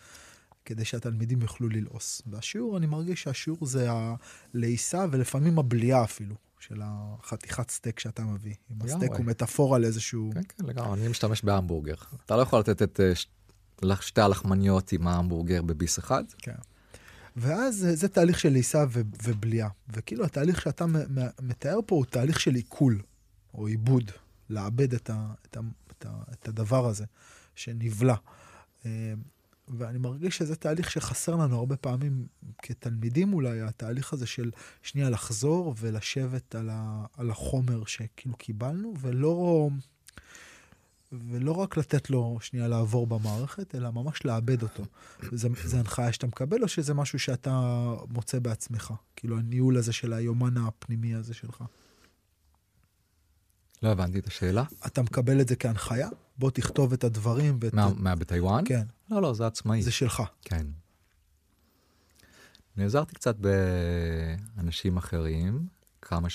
S2: כדי שהתלמידים יוכלו ללעוס. והשיעור, אני מרגיש שהשיעור זה הלעיסה ולפעמים הבליעה אפילו. של החתיכת סטייק שאתה מביא. אם. הסטייק הוא מטאפורה לאיזשהו...
S3: כן, כן, לגמרי, אני משתמש בהמבורגר. אתה לא יכול לתת את אה, שתי הלחמניות עם ההמבורגר בביס אחד.
S2: כן. ואז זה, זה תהליך של לעיסה ו- ובליעה. וכאילו התהליך שאתה מתאר פה הוא תהליך של עיכול, או עיבוד, לעבד את, ה- את, ה- את, ה- את הדבר הזה שנבלע. ואני מרגיש שזה תהליך שחסר לנו הרבה פעמים כתלמידים אולי, התהליך הזה של שנייה לחזור ולשבת על, ה, על החומר שכאילו קיבלנו, ולא, ולא רק לתת לו שנייה לעבור במערכת, אלא ממש לעבד אותו. זה, זה הנחיה שאתה מקבל, או שזה משהו שאתה מוצא בעצמך? כאילו הניהול הזה של היומן הפנימי הזה שלך.
S3: לא הבנתי את השאלה.
S2: אתה מקבל את זה כהנחיה? בוא תכתוב את הדברים. ואת...
S3: מה, מה בטיוואן?
S2: כן,
S3: לא, לא, זה עצמאי.
S2: זה שלך.
S3: כן. נעזרתי קצת באנשים אחרים, כמה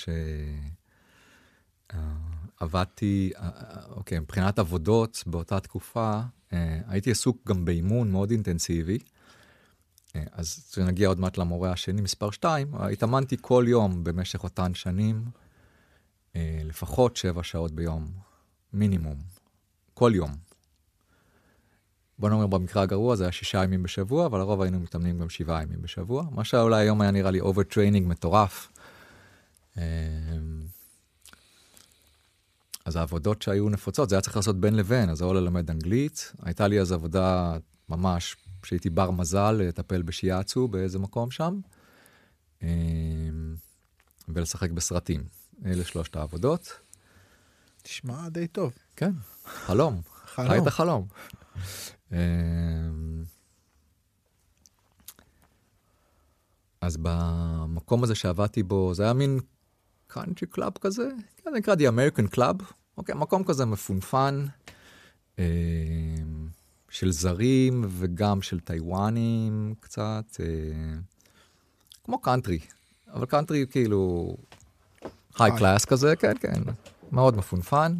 S3: שעבדתי, אוקיי, מבחינת עבודות באותה תקופה, אה, הייתי עסוק גם באימון מאוד אינטנסיבי. אה, אז כשנגיע עוד מעט למורה השני, מספר 2, התאמנתי כל יום במשך אותן שנים, אה, לפחות שבע שעות ביום, מינימום, כל יום. בוא נאמר במקרה הגרוע זה היה שישה ימים בשבוע, אבל לרוב היינו מתאמנים גם שבעה ימים בשבוע, מה שאולי היום היה נראה לי overtraining מטורף. אמ, אז העבודות שהיו נפוצות, זה היה צריך לעשות בין לבין, אז או ללמד אנגלית, הייתה לי אז עבודה ממש, שהייתי בר מזל לטפל בשיאצו באיזה מקום שם, אמ, ולשחק בסרטים. אלה שלושת העבודות.
S2: תשמע די טוב.
S3: כן, חלום.
S2: חלום.
S3: החלום. אמ, אז במקום הזה שעבדתי בו, זה היה מין country club כזה, כן, זה נקרא The American Club, אוקיי, מקום כזה מפונפן, אמ, של זרים וגם של טיוואנים קצת, אה, כמו קאנטרי, אבל קאנטרי כאילו
S2: high
S3: class כזה, כן, כן, מאוד מפונפן.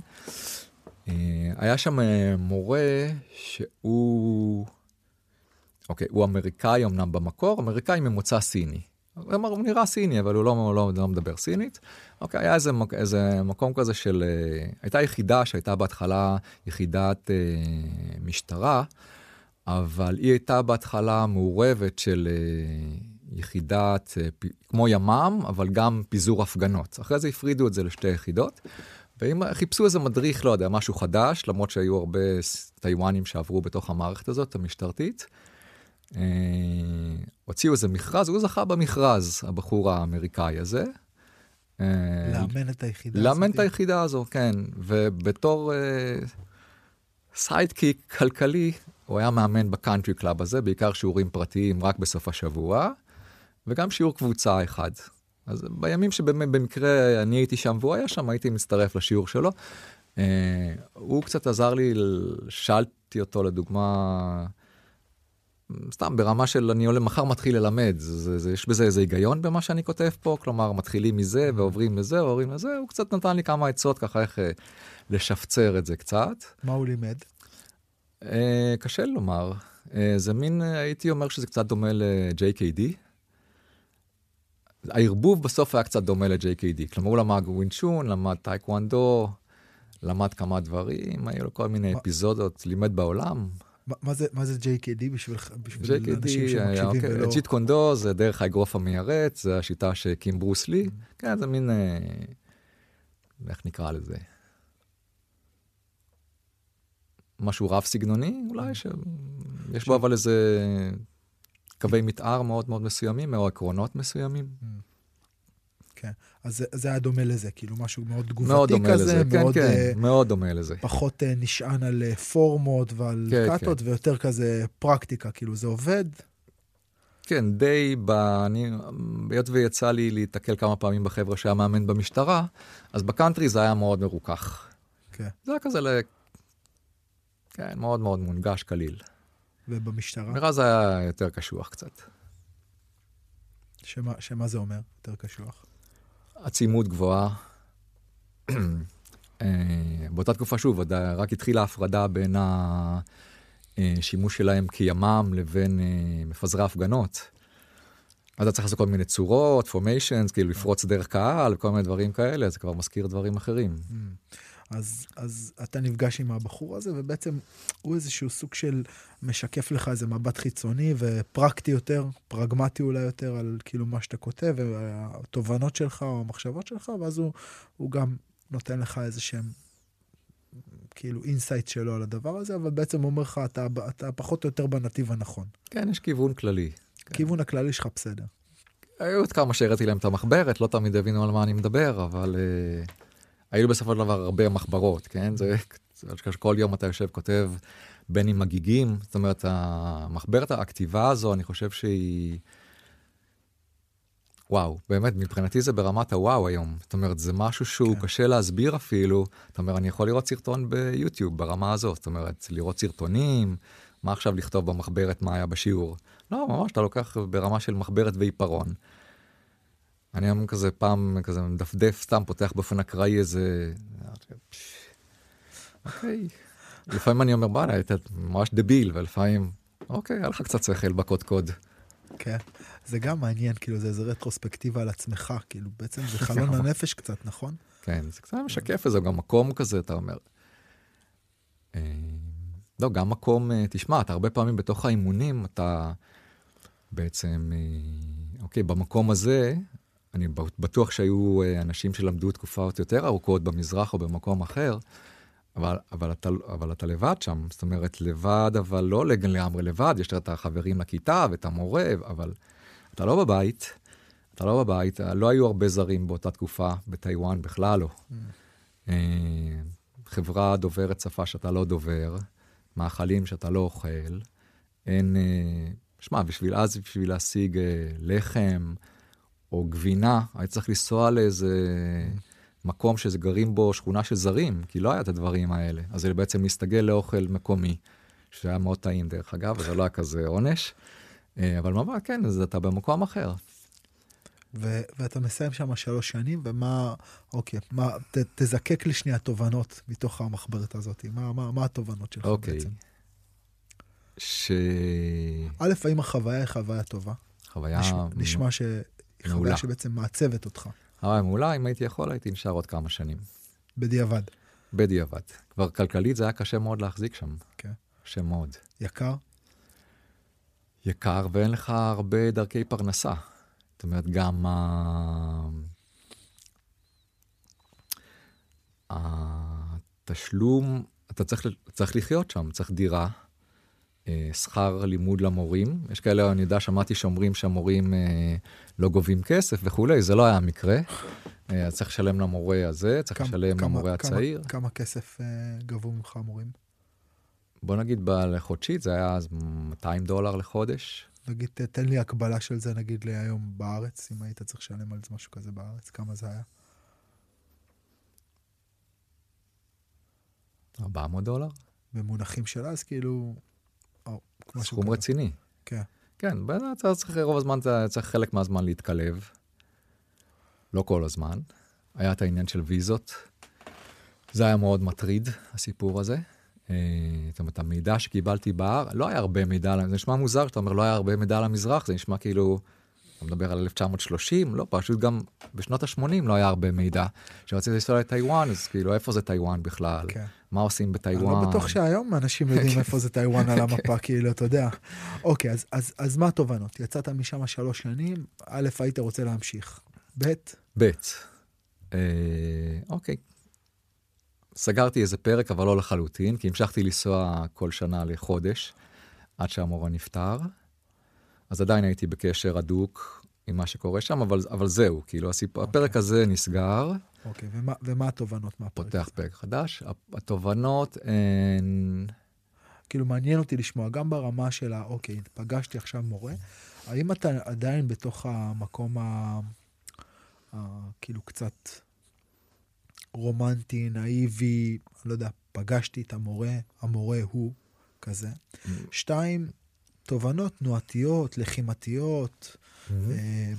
S3: אה, היה שם אה, מורה שהוא, אוקיי, הוא אמריקאי אמנם במקור, אמריקאי ממוצא סיני. כלומר, הוא נראה סיני, אבל הוא לא, לא, לא מדבר סינית. אוקיי, היה איזה, איזה מקום כזה של... אה, הייתה יחידה שהייתה בהתחלה יחידת אה, משטרה, אבל היא הייתה בהתחלה מעורבת של אה, יחידת, אה, פ- כמו ימ"מ, אבל גם פיזור הפגנות. אחרי זה הפרידו את זה לשתי יחידות, ואם חיפשו איזה מדריך, לא יודע, משהו חדש, למרות שהיו הרבה טיוואנים שעברו בתוך המערכת הזאת, המשטרתית. אה, הוציאו איזה מכרז, הוא זכה במכרז, הבחור האמריקאי הזה. אה,
S2: לאמן את היחידה
S3: לאמן את
S2: הזאת.
S3: היחידה הזו, כן. ובתור sidekick כלכלי, הוא היה מאמן ב country club הזה, בעיקר שיעורים פרטיים רק בסוף השבוע, וגם שיעור קבוצה אחד. אז בימים שבאמת במקרה אני הייתי שם והוא היה שם, הייתי מצטרף לשיעור שלו. אה, הוא קצת עזר לי, שאלתי אותו לדוגמה, סתם ברמה של אני עולה מחר מתחיל ללמד, זה, זה, יש בזה איזה היגיון במה שאני כותב פה, כלומר מתחילים מזה ועוברים לזה, עוברים לזה, הוא קצת נתן לי כמה עצות ככה איך אה, לשפצר את זה קצת.
S2: מה הוא לימד?
S3: אה, קשה לומר, אה, זה מין, אה, הייתי אומר שזה קצת דומה ל-JKD. הערבוב בסוף היה קצת דומה ל-JKD, כלומר הוא למד ווינג צ'ון, למד טייקוונדו, למד כמה דברים, היו לו כל מיני
S2: מה-
S3: אפיזודות, לימד בעולם.
S2: מה- מה זה- מה זה JKD בשביל בשביל
S3: JKD,
S2: אנשים שמקשיבים
S3: אוקיי,
S2: ולא...
S3: ג'יט קונדו זה דרך האגרוף המיירט, זה השיטה שהקים ברוס לי, כן, זה מין, אה, איך נקרא לזה? משהו רב סגנוני אולי, שיש בו אבל איזה קווי מתאר מאוד מאוד מסוימים, או עקרונות מסוימים.
S2: כן, אז זה- היה דומה לזה, כאילו משהו מאוד
S3: מאוד
S2: תגובתי
S3: דומה
S2: כזה,
S3: לזה, כן,
S2: מאוד אה,
S3: כן, מאוד דומה לזה.
S2: פחות אה, נשען על אה, פורמות ועל
S3: כן,
S2: קאטות, ויותר כזה פרקטיקה, כאילו זה עובד.
S3: כן, די, ב... אני, היות ויצא לי להתקל כמה פעמים בחבר'ה שהיה מאמן במשטרה, אז בקאנטרי זה היה מאוד מרוכך.
S2: כן.
S3: זה היה כזה ל... כן, מאוד מאוד מונגש, קליל.
S2: ובמשטרה,
S3: מרז זה היה יותר קשוח קצת.
S2: שמה, שמה זה אומר? יותר קשוח.
S3: עצימות גבוהה. אה, באותה תקופה, שוב, רק התחילה ההפרדה בין השימוש שלהם כימ"מ לבין אה, מפזרי הפגנות. אז אתה צריך לעשות כל מיני צורות, פורמיישנס, כאילו לפרוץ דרך קהל וכל מיני דברים כאלה, זה כבר מזכיר דברים אחרים.
S2: אז, אז אתה נפגש עם הבחור הזה, ובעצם הוא איזשהו סוג של משקף לך איזה מבט חיצוני ופרקטי יותר, פרגמטי אולי יותר, על כאילו מה שאתה כותב, והתובנות שלך או המחשבות שלך, ואז הוא, הוא גם נותן לך איזה שהם, כאילו insight שלו על הדבר הזה, אבל בעצם אומר לך, אתה, אתה פחות או יותר בנתיב הנכון.
S3: כן, יש כיוון כללי. כן.
S2: כיוון הכללי שלך בסדר.
S3: היו עוד כמה שהראיתי להם את המחברת, לא תמיד הבינו על מה אני מדבר, אבל אה, היו בסופו של דבר הרבה מחברות, כן? זה כל יום אתה יושב, כותב בין עם הגיגים, זאת אומרת, המחברת, הכתיבה הזו, אני חושב שהיא... וואו, באמת, מבחינתי זה ברמת הוואו היום. זאת אומרת, זה משהו שהוא
S2: כן.
S3: קשה להסביר אפילו. זאת אומרת, אני יכול לראות סרטון ביוטיוב ברמה הזאת. זאת אומרת, לראות סרטונים, מה עכשיו לכתוב במחברת, מה היה בשיעור. לא, ממש, אתה לוקח ברמה של מחברת ועיפרון. אני היום כזה פעם, כזה מדפדף, סתם פותח באופן אקראי איזה... אוקיי. לפעמים אני אומר, בואנה, אתה ממש דביל, ולפעמים, אוקיי, היה לך קצת שכל בקודקוד.
S2: כן. זה גם מעניין, כאילו זה איזה רטרוספקטיבה על עצמך, כאילו בעצם זה חלון הנפש קצת, נכון?
S3: כן, זה קצת משקף איזה גם מקום כזה, אתה אומר. אה, לא, גם מקום, אה, תשמע, אתה הרבה פעמים בתוך האימונים, אתה בעצם, אה, אוקיי, במקום הזה, אני בטוח שהיו אה, אנשים שלמדו תקופות יותר ארוכות במזרח או במקום אחר, אבל, אבל, אתה, אבל אתה לבד שם, זאת אומרת, לבד, אבל לא לגמרי לבד, יש לך את החברים לכיתה ואת המורה, אבל אתה לא בבית, אתה לא בבית, לא היו הרבה זרים באותה תקופה, בטיוואן בכלל לא. אה, חברה דוברת שפה שאתה לא דובר, מאכלים שאתה לא אוכל, אין, אה, שמע, בשביל אז, בשביל להשיג אה, לחם או גבינה, היית צריך לנסוע לאיזה מקום שזה גרים בו שכונה של זרים, כי לא היה את הדברים האלה. אז זה בעצם להסתגל לאוכל מקומי, שהיה מאוד טעים דרך אגב, וזה לא היה כזה עונש. אה, אבל ממש, כן, אז אתה במקום אחר.
S2: ו- ואתה מסיים שם שלוש שנים, ומה, אוקיי, מה, ת- תזקק לי שנייה תובנות מתוך המחברת הזאת. מה, מה, מה התובנות שלך
S3: אוקיי.
S2: בעצם?
S3: ש...
S2: א', האם החוויה היא חוויה טובה?
S3: חוויה...
S2: נשמע, נשמע
S3: מעולה.
S2: חוויה שבעצם מעצבת אותך,
S3: חוויה מעולה, אם הייתי יכול, הייתי נשאר עוד כמה שנים.
S2: בדיעבד.
S3: בדיעבד. כבר כלכלית זה היה קשה מאוד להחזיק שם.
S2: כן.
S3: קשה מאוד.
S2: יקר?
S3: יקר, ואין לך הרבה דרכי פרנסה. זאת אומרת, גם ה... התשלום, אתה צריך, צריך לחיות שם, צריך דירה, אה, שכר לימוד למורים. יש כאלה, אני יודע, שמעתי שאומרים שהמורים אה, לא גובים כסף וכולי, זה לא היה המקרה. אה, אז צריך לשלם למורה הזה, צריך
S2: כמה-
S3: לשלם
S2: כמה-
S3: למורה
S2: כמה-
S3: הצעיר.
S2: כמה כסף אה, גבו ממך המורים?
S3: בוא נגיד בחודשית, זה היה אז 200 דולר לחודש.
S2: נגיד, תן לי הקבלה של זה, נגיד, להיום בארץ, אם היית צריך לשלם על זה משהו כזה בארץ, כמה זה היה?
S3: 400 דולר?
S2: במונחים של אז, כאילו... או, משהו
S3: סכום. רציני.
S2: כן.
S3: כן, אתה צריך, רוב הזמן אתה צריך חלק מהזמן להתקלב. לא כל הזמן. היה את העניין של ויזות. זה היה מאוד מטריד, הסיפור הזה. אה, זאת אומרת, המידע שקיבלתי בארץ, לא היה הרבה מידע, זה נשמע מוזר שאתה אומר, לא היה הרבה מידע על המזרח, זה נשמע כאילו, אתה מדבר על 1930, לא, פשוט גם בשנות ה-80 לא היה הרבה מידע. כשרציתי לנסוע לטיוואן, אז כאילו, איפה זה טיוואן בכלל?
S2: כן.
S3: מה עושים
S2: אני
S3: בטיוואן?
S2: לא בטוח שהיום אנשים יודעים איפה זה טיוואן על המפה, כאילו, אתה יודע. אוקיי, אז- אז- אז מה התובנות? יצאת משם שלוש שנים, א', היית רוצה להמשיך. ב',
S3: ב', אה, אוקיי. סגרתי איזה פרק, אבל לא לחלוטין, כי המשכתי לנסוע כל שנה לחודש, עד שהמורה נפטר. אז עדיין הייתי בקשר הדוק עם מה שקורה שם, אבל, אבל זהו, כאילו, הסיפ...
S2: אוקיי.
S3: הפרק הזה נסגר,
S2: אוקיי, ומה- ומה התובנות מהפרק?
S3: פותח פרק חדש. התובנות הן...
S2: כאילו, מעניין אותי לשמוע, גם ברמה של ה... אוקיי, פגשתי עכשיו מורה, האם אתה עדיין בתוך המקום ה... ה... כאילו, קצת רומנטי, נאיבי, לא יודע, פגשתי את המורה, המורה הוא כזה. שתיים, תובנות תנועתיות, לחימתיות, אה,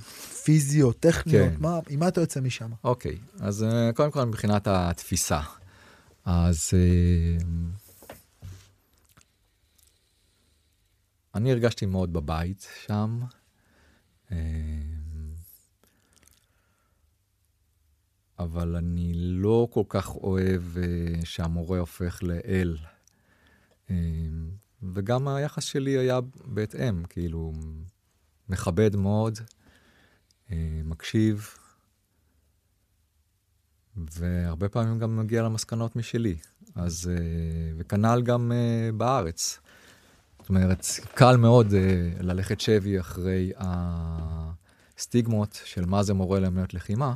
S2: פיזיות, טכניות,
S3: כן.
S2: מה, עם מה אתה יוצא משם?
S3: אוקיי, אז אה, קודם כל מבחינת התפיסה. אז אה, אני הרגשתי מאוד בבית שם. אבל אני לא כל כך אוהב אה, שהמורה הופך לאל. אה, וגם היחס שלי היה בהתאם, כאילו, מכבד מאוד, אה, מקשיב, והרבה פעמים גם מגיע למסקנות משלי. אז, אה, וכנ"ל גם אה, בארץ. זאת אומרת, קל מאוד ללכת שבי אחרי הסטיגמות של מה זה מורה לאמנות לחימה,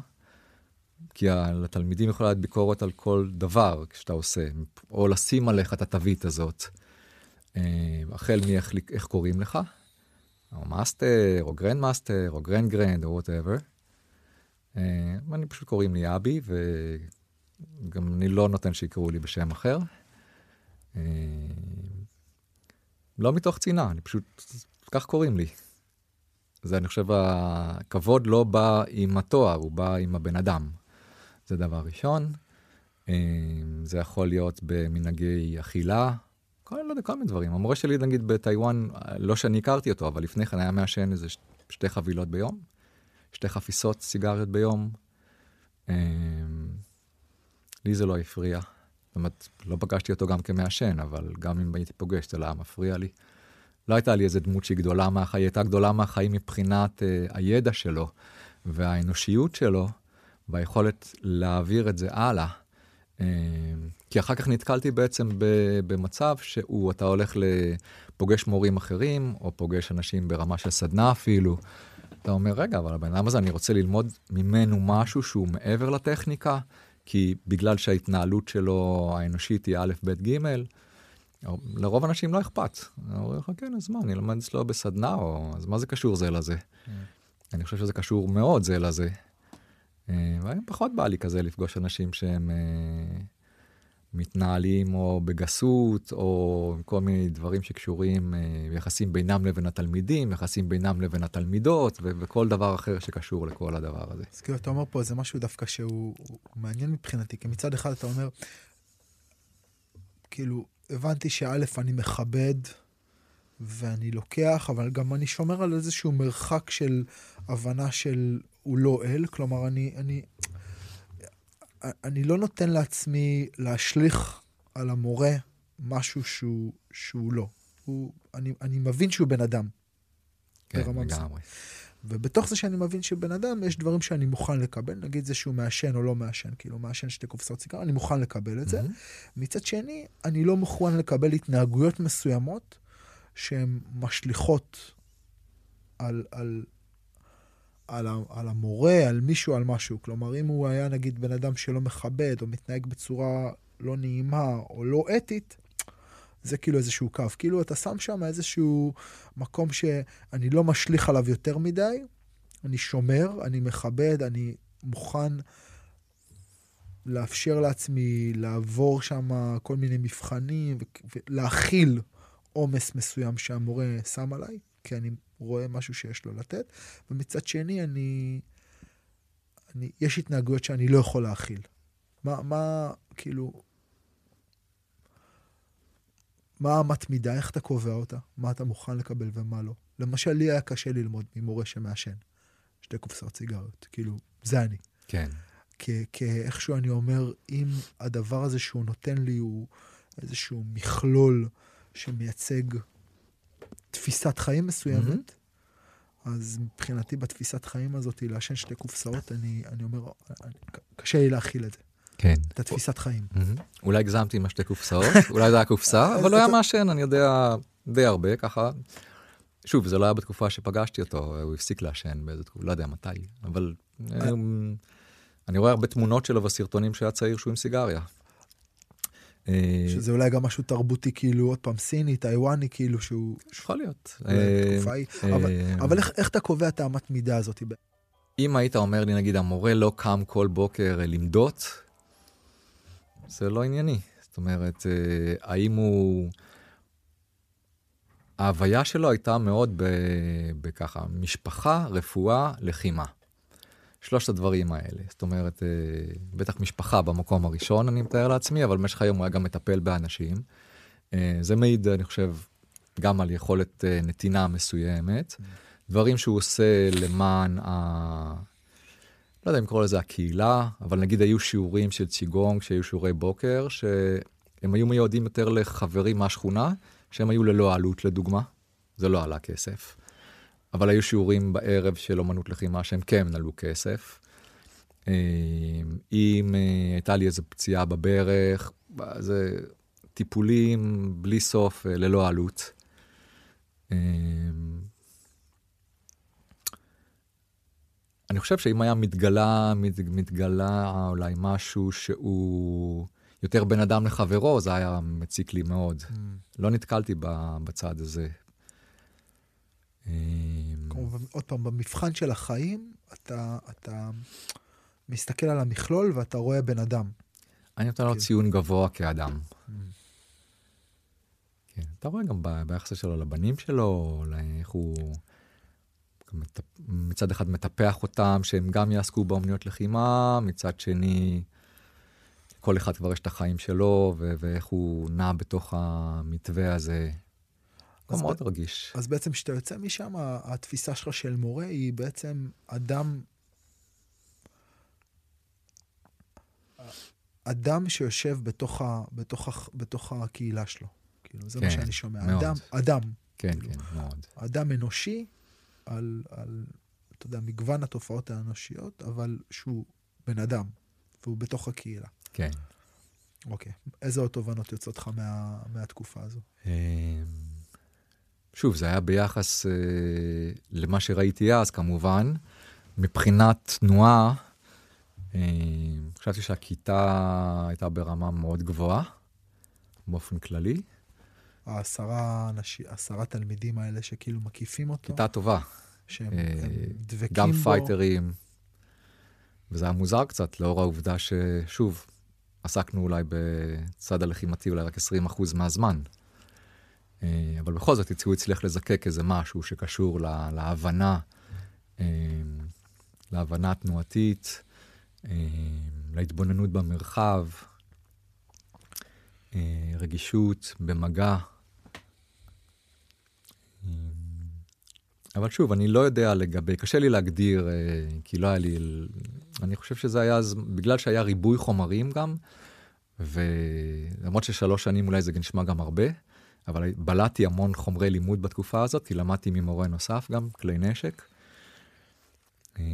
S3: כי לתלמידים יכולה להיות ביקורת על כל דבר שאתה עושה, או לשים עליך את התווית הזאת, החל מאיך איך קוראים לך, או master, או grand master, או grand grand, או whatever. אני פשוט קוראים לי אבי, וגם אני לא נותן שיקראו לי בשם אחר. אה, לא מתוך צנעה, אני פשוט, כך קוראים לי. זה, אני חושב, הכבוד לא בא עם התואר, הוא בא עם הבן אדם. זה דבר ראשון. אה, זה יכול להיות במנהגי אכילה, כל, לא יודע, כל מיני דברים. המורה שלי, נגיד, בטיוואן, לא שאני הכרתי אותו, אבל לפני כן היה מעשן איזה שתי חבילות ביום, שתי חפיסות סיגריות ביום. אה, לי זה לא הפריע. זאת אומרת, לא פגשתי אותו גם כמעשן, אבל גם אם הייתי פוגש, זה לא היה מפריע לי. לא הייתה לי איזה דמות שהיא גדולה מהחיים, היא הייתה גדולה מהחיים מבחינת אה, הידע שלו והאנושיות שלו, והיכולת להעביר את זה הלאה. אה, כי אחר כך נתקלתי בעצם במצב שהוא, אתה הולך לפוגש מורים אחרים, או פוגש אנשים ברמה של סדנה אפילו. אתה אומר, רגע, אבל הבן אדם הזה, אני רוצה ללמוד ממנו משהו שהוא מעבר לטכניקה, כי בגלל שההתנהלות שלו האנושית היא א', ב', ג', לרוב האנשים לא אכפת. אומרים לך, כן, אז מה, אני לומד אצלו בסדנה, או אז מה זה קשור זה לזה? אני חושב שזה קשור מאוד זה לזה. אה, והיום פחות בא לי כזה לפגוש אנשים שהם אה, מתנהלים או בגסות, או כל מיני דברים שקשורים, אה, יחסים בינם לבין התלמידים, יחסים בינם לבין התלמידות, וכל דבר אחר שקשור לכל הדבר הזה.
S2: אז כאילו, אתה אומר פה איזה משהו דווקא שהוא הוא מעניין מבחינתי, כי מצד אחד אתה אומר, כאילו, הבנתי שא', אני מכבד ואני לוקח, אבל גם אני שומר על איזשהו מרחק של הבנה של הוא לא אל, כלומר, אני, אני, אני לא נותן לעצמי להשליך על המורה משהו שהוא, שהוא לא. הוא, אני, אני מבין שהוא בן אדם.
S3: כן. לגמרי.
S2: ובתוך זה שאני מבין שבן אדם, יש דברים שאני מוכן לקבל, נגיד זה שהוא מעשן או לא מעשן, כאילו מעשן שתי קופסאות סיגר, אני מוכן לקבל את זה.
S3: מהמם.
S2: מצד שני, אני לא מוכן לקבל התנהגויות מסוימות שהן משליכות על, על, על, על המורה, על מישהו, על משהו. כלומר, אם הוא היה נגיד בן אדם שלא מכבד או מתנהג בצורה לא נעימה או לא אתית, זה כאילו איזשהו קו. כאילו אתה שם שם איזשהו מקום שאני לא משליך עליו יותר מדי, אני שומר, אני מכבד, אני מוכן לאפשר לעצמי לעבור שם כל מיני מבחנים ולהכיל עומס מסוים שהמורה שם עליי, כי אני רואה משהו שיש לו לתת, ומצד שני, אני... אני יש התנהגויות שאני לא יכול להכיל. מה, מה, כאילו... מה אמת מידה, איך אתה קובע אותה? מה אתה מוכן לקבל ומה לא? למשל, לי היה קשה ללמוד ממורה שמעשן. שתי קופסאות סיגריות. כאילו, זה אני.
S3: כן.
S2: כאיכשהו אני אומר, אם הדבר הזה שהוא נותן לי הוא איזשהו מכלול שמייצג תפיסת חיים מסוימת, mm-hmm. אז מבחינתי בתפיסת חיים הזאת, לעשן שתי קופסאות, אני, אני אומר, אני, קשה לי להכיל את זה.
S3: כן.
S2: את התפיסת חיים.
S3: Mm-hmm. אולי הגזמתי עם השתי קופסאות, אולי זה היה קופסה, אבל לא היה מעשן, אני יודע די הרבה ככה. שוב, זה לא היה בתקופה שפגשתי אותו, הוא הפסיק לעשן באיזה תקופה, לא יודע מתי, אבל אה, אני רואה הרבה תמונות שלו בסרטונים שהיה צעיר שהוא עם סיגריה.
S2: אה, שזה אולי גם משהו תרבותי, כאילו, עוד פעם, סיני, טיוואני, כאילו, שהוא...
S3: יכול להיות.
S2: אה, אבל איך אתה קובע את האמת מידה הזאת?
S3: אם היית אומר לי, נגיד, המורה לא קם כל בוקר למדות, זה לא ענייני. זאת אומרת, האם הוא... ההוויה שלו הייתה מאוד בככה, משפחה, רפואה, לחימה. שלושת הדברים האלה. זאת אומרת, אה, בטח משפחה במקום הראשון, אני מתאר לעצמי, אבל במשך היום הוא היה גם מטפל באנשים. אה, זה מעיד, אני חושב, גם על יכולת אה, נתינה מסוימת. דברים שהוא עושה למען ה... לא יודע אם לקרוא לזה הקהילה, אבל נגיד היו שיעורים של ציגונג, שהיו שיעורי בוקר, שהם היו מיועדים יותר לחברים מהשכונה, שהם היו ללא עלות לדוגמה, זה לא עלה כסף. אבל היו שיעורים בערב של אומנות לחימה שהם כן נעלו כסף. אה, אם אה, הייתה לי איזו פציעה בברך, זה טיפולים בלי סוף, אה, ללא עלות. אני חושב שאם היה מתגלה, מתגלה אולי משהו שהוא יותר בין אדם לחברו, זה היה מציק לי מאוד. Mm. לא נתקלתי בצד הזה.
S2: כמובן, עוד פעם, במבחן של החיים, אתה, אתה מסתכל על המכלול ואתה רואה בן אדם.
S3: אני נותן לו כן. ציון גבוה כאדם. Mm. כן, אתה רואה גם ביחס שלו לבנים שלו, איך הוא מצד אחד מטפח אותם, שהם גם יעסקו באומניות לחימה, מצד שני, כל אחד כבר יש את החיים שלו, ואיך הוא נע בתוך המתווה הזה. הוא מאוד ב- רגיש.
S2: אז בעצם כשאתה יוצא משם, התפיסה שלך של מורה היא בעצם אדם... אדם שיושב בתוך, ה, בתוך, ה, בתוך הקהילה שלו. כאילו, זה כן, מה שאני שומע. מאוד. אדם, אדם.
S3: כן, כאילו, כן, מאוד.
S2: אדם אנושי על, על, אתה יודע, מגוון התופעות האנושיות, אבל שהוא בן אדם, והוא בתוך הקהילה.
S3: כן.
S2: אוקיי. איזה עוד תובנות יוצאות לך מה, מהתקופה הזו?
S3: שוב, זה היה ביחס אה, למה שראיתי אז, כמובן. מבחינת תנועה, אה, חשבתי שהכיתה הייתה ברמה מאוד גבוהה, באופן כללי.
S2: העשרה, אנשי, עשרה תלמידים האלה שכאילו מקיפים אותו.
S3: כיתה טובה.
S2: שהם אה, דבקים
S3: גם
S2: בו.
S3: גם פייטרים. וזה היה מוזר קצת, לאור העובדה ששוב, עסקנו אולי בצד הלחימתי אולי רק 20% מהזמן. אה, אבל בכל זאת, הוא הצליח לזקק איזה משהו שקשור לה, להבנה, אה, להבנה תנועתית, אה, להתבוננות במרחב, רגישות במגע. אבל שוב, אני לא יודע לגבי, קשה לי להגדיר, כי לא היה לי, אני חושב שזה היה, בגלל שהיה ריבוי חומרים גם, ולמרות ששלוש שנים אולי זה נשמע גם הרבה, אבל בלעתי המון חומרי לימוד בתקופה הזאת, כי למדתי ממורה נוסף גם, כלי נשק. אה,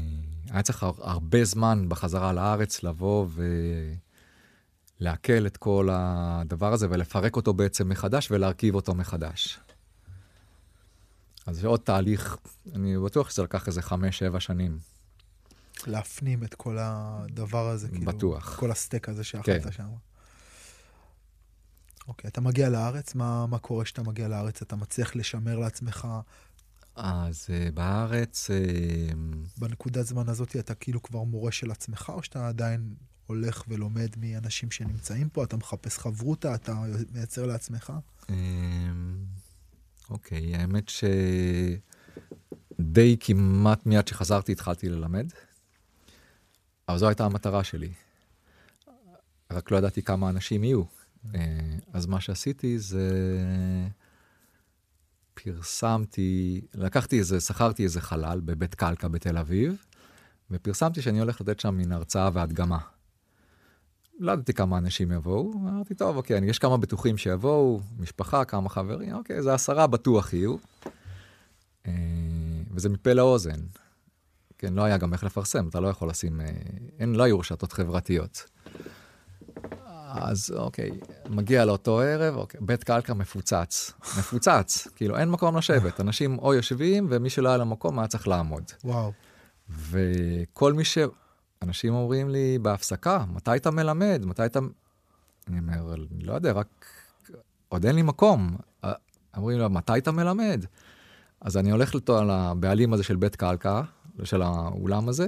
S3: היה צריך הרבה זמן בחזרה לארץ לבוא ולעכל את כל הדבר הזה ולפרק אותו בעצם מחדש ולהרכיב אותו מחדש. אז זה עוד תהליך, אני בטוח שזה לקח איזה חמש-שבע שנים.
S2: להפנים את כל הדבר הזה,
S3: כאילו, בטוח.
S2: כל הסטייק הזה שאכלת כן. שם. אוקיי, אתה מגיע לארץ, מה, מה קורה כשאתה מגיע לארץ? אתה מצליח לשמר לעצמך,
S3: אז אה, בארץ, אה,
S2: בנקודת זמן הזאת אתה כאילו כבר מורה של עצמך, או שאתה עדיין הולך ולומד מאנשים שנמצאים פה, אתה מחפש חברותה, אתה מייצר לעצמך?
S3: אה, אוקיי, האמת שדי כמעט מיד שחזרתי התחלתי ללמד, אבל זו הייתה המטרה שלי. רק לא ידעתי כמה אנשים יהיו. אה, אז מה שעשיתי זה פרסמתי, לקחתי איזה, שכרתי איזה חלל בבית קלקה בתל אביב, ופרסמתי שאני הולך לתת שם מין הרצאה והדגמה. לא ידעתי כמה אנשים יבואו, אמרתי, טוב, אוקיי, יש כמה בטוחים שיבואו, משפחה, כמה חברים, אוקיי, זה עשרה בטוח יהיו. אה, וזה מפה לאוזן. כן, לא היה גם איך לפרסם, אתה לא יכול לשים, אה, אין, לא היו רשתות חברתיות. אז אוקיי, מגיע לאותו ערב, אוקיי, בית קלקר מפוצץ, מפוצץ, כאילו אין מקום לשבת, אנשים או יושבים, ומי שלא היה לו מקום היה צריך לעמוד.
S2: וואו.
S3: וכל מי ש... אנשים אומרים לי בהפסקה, מתי אתה מלמד? מתי אתה... אני אומר, לא יודע, רק עוד אין לי מקום. אומרים לו, מתי אתה מלמד? אז אני הולך לבעלים הזה של בית קלקה, של האולם הזה,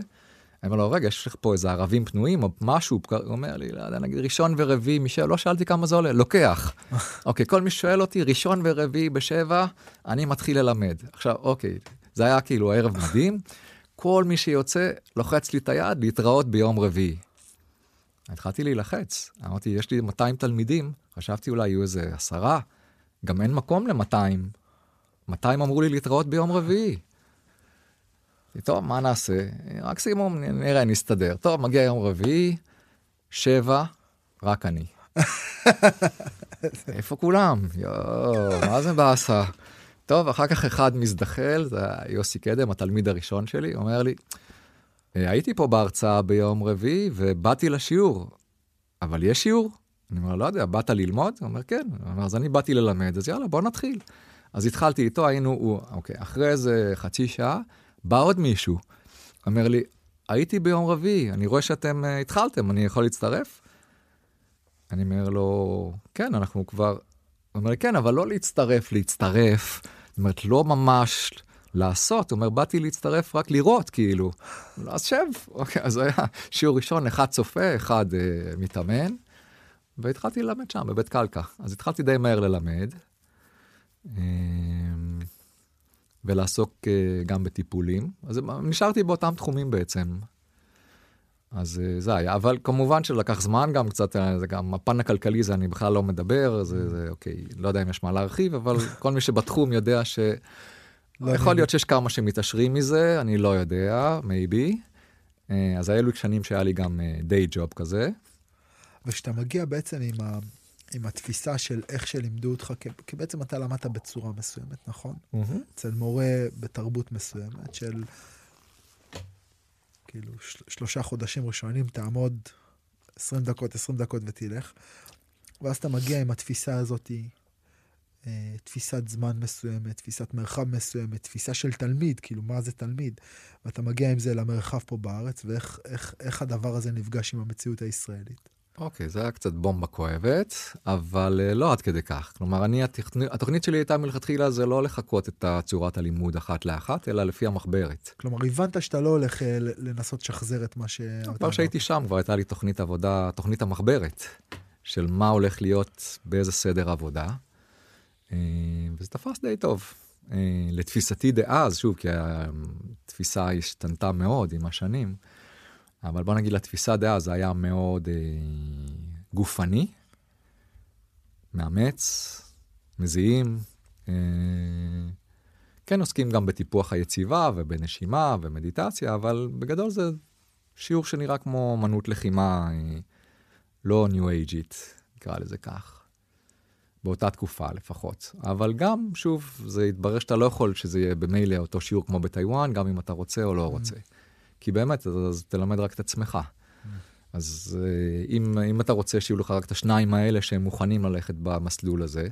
S3: אני אומר לו, רגע, יש לך פה איזה ערבים פנויים או משהו? הוא אומר לי, לא יודע, נגיד ראשון ורביעי, מי שלא שאלתי כמה זה עולה, לוקח. אוקיי, כל מי ששואל אותי, ראשון ורביעי בשבע, אני מתחיל ללמד. עכשיו, אוקיי, זה היה כאילו ערב מדהים. כל מי שיוצא, לוחץ לי את היד להתראות ביום רביעי. התחלתי להילחץ, אמרתי, יש לי 200 תלמידים, חשבתי אולי יהיו איזה עשרה, גם אין מקום ל-200. 200 אמרו לי להתראות ביום רביעי. טוב, מה נעשה? מקסימום נראה, נסתדר. טוב, מגיע יום רביעי, שבע, רק אני. איפה כולם? יואו, מה זה באסה? טוב, אחר כך אחד מזדחל, זה יוסי קדם, התלמיד הראשון שלי, אומר לי, אה, הייתי פה בהרצאה ביום רביעי ובאתי לשיעור, אבל יש שיעור? אני אומר, לא יודע, באת ללמוד? הוא אומר, כן. הוא אומר, אז אני באתי ללמד, אז יאללה, בוא נתחיל. אז התחלתי איתו, היינו, הוא, אוקיי, אחרי איזה חצי שעה, בא עוד מישהו, אומר לי, הייתי ביום רביעי, אני רואה שאתם uh, התחלתם, אני יכול להצטרף? אני אומר לו, כן, אנחנו כבר... הוא אומר לי, כן, אבל לא להצטרף, להצטרף. זאת אומרת, לא ממש לעשות. הוא אומר, באתי להצטרף רק לראות, כאילו. אז שב. אוקיי, אז היה שיעור ראשון, אחד צופה, אחד uh, מתאמן, והתחלתי ללמד שם, בבית קלקה. אז התחלתי די מהר ללמד. Uh, ולעסוק uh, גם בטיפולים. אז נשארתי באותם תחומים בעצם. אז uh, זה היה, אבל כמובן שלקח זמן גם קצת, אה, זה גם הפן הכלכלי זה אני בכלל לא מדבר, זה, זה אוקיי, לא יודע אם יש מה להרחיב, אבל כל מי שבתחום יודע ש... לא יכול להיות שיש כמה שמתעשרים מזה, אני לא יודע. Uh, אז היו לי שנים שהיה לי גם דיי ג'וב כזה.
S2: וכשאתה מגיע בעצם עם ה... עם התפיסה של איך שלימדו אותך, כי בעצם אתה למדת בצורה מסוימת, נכון? Mm-hmm. אצל מורה בתרבות מסוימת של כאילו של, שלושה חודשים ראשונים תעמוד 20 דקות, 20 דקות ותלך, ואז אתה מגיע עם התפיסה הזאת, אה, תפיסת זמן מסוימת, תפיסת מרחב מסוימת, תפיסה של תלמיד, כאילו מה זה תלמיד, ואתה מגיע עם זה למרחב פה בארץ, ואיך איך, איך הדבר הזה נפגש עם המציאות הישראלית.
S3: אוקיי, okay, זה היה קצת בומבה כואבת, אבל uh, לא עד כדי כך. כלומר, אני, התכנית, התוכנית שלי הייתה מלכתחילה זה לא לחכות את צורת הלימוד אחת לאחת, אלא לפי המחברת.
S2: כלומר, הבנת שאתה לא הולך uh, לנסות לשחזר את מה ש...
S3: כבר שהייתי שם, כבר הייתה לי תוכנית עבודה, תוכנית המחברת, של מה הולך להיות, באיזה סדר עבודה, uh, וזה תפס די טוב. לתפיסתי דאז, שוב, כי התפיסה השתנתה מאוד עם השנים, אבל בוא נגיד לתפיסה דאז זה היה מאוד אה, גופני, מאמץ, מזיעים. אה, כן עוסקים גם בטיפוח היציבה ובנשימה ומדיטציה, אבל בגדול זה שיעור שנראה כמו אמנות לחימה, אה, לא ניו אייג'ית, נקרא לזה כך. באותה תקופה לפחות. אבל גם, שוב, זה התברר שאתה לא יכול שזה יהיה במילא אותו שיעור כמו בטיוואן, גם אם אתה רוצה או לא רוצה. Mm. כי באמת, אז, אז תלמד רק את עצמך. אז אה, אם, אם אתה רוצה שיהיו לך רק את השניים האלה שהם מוכנים ללכת במסלול הזה,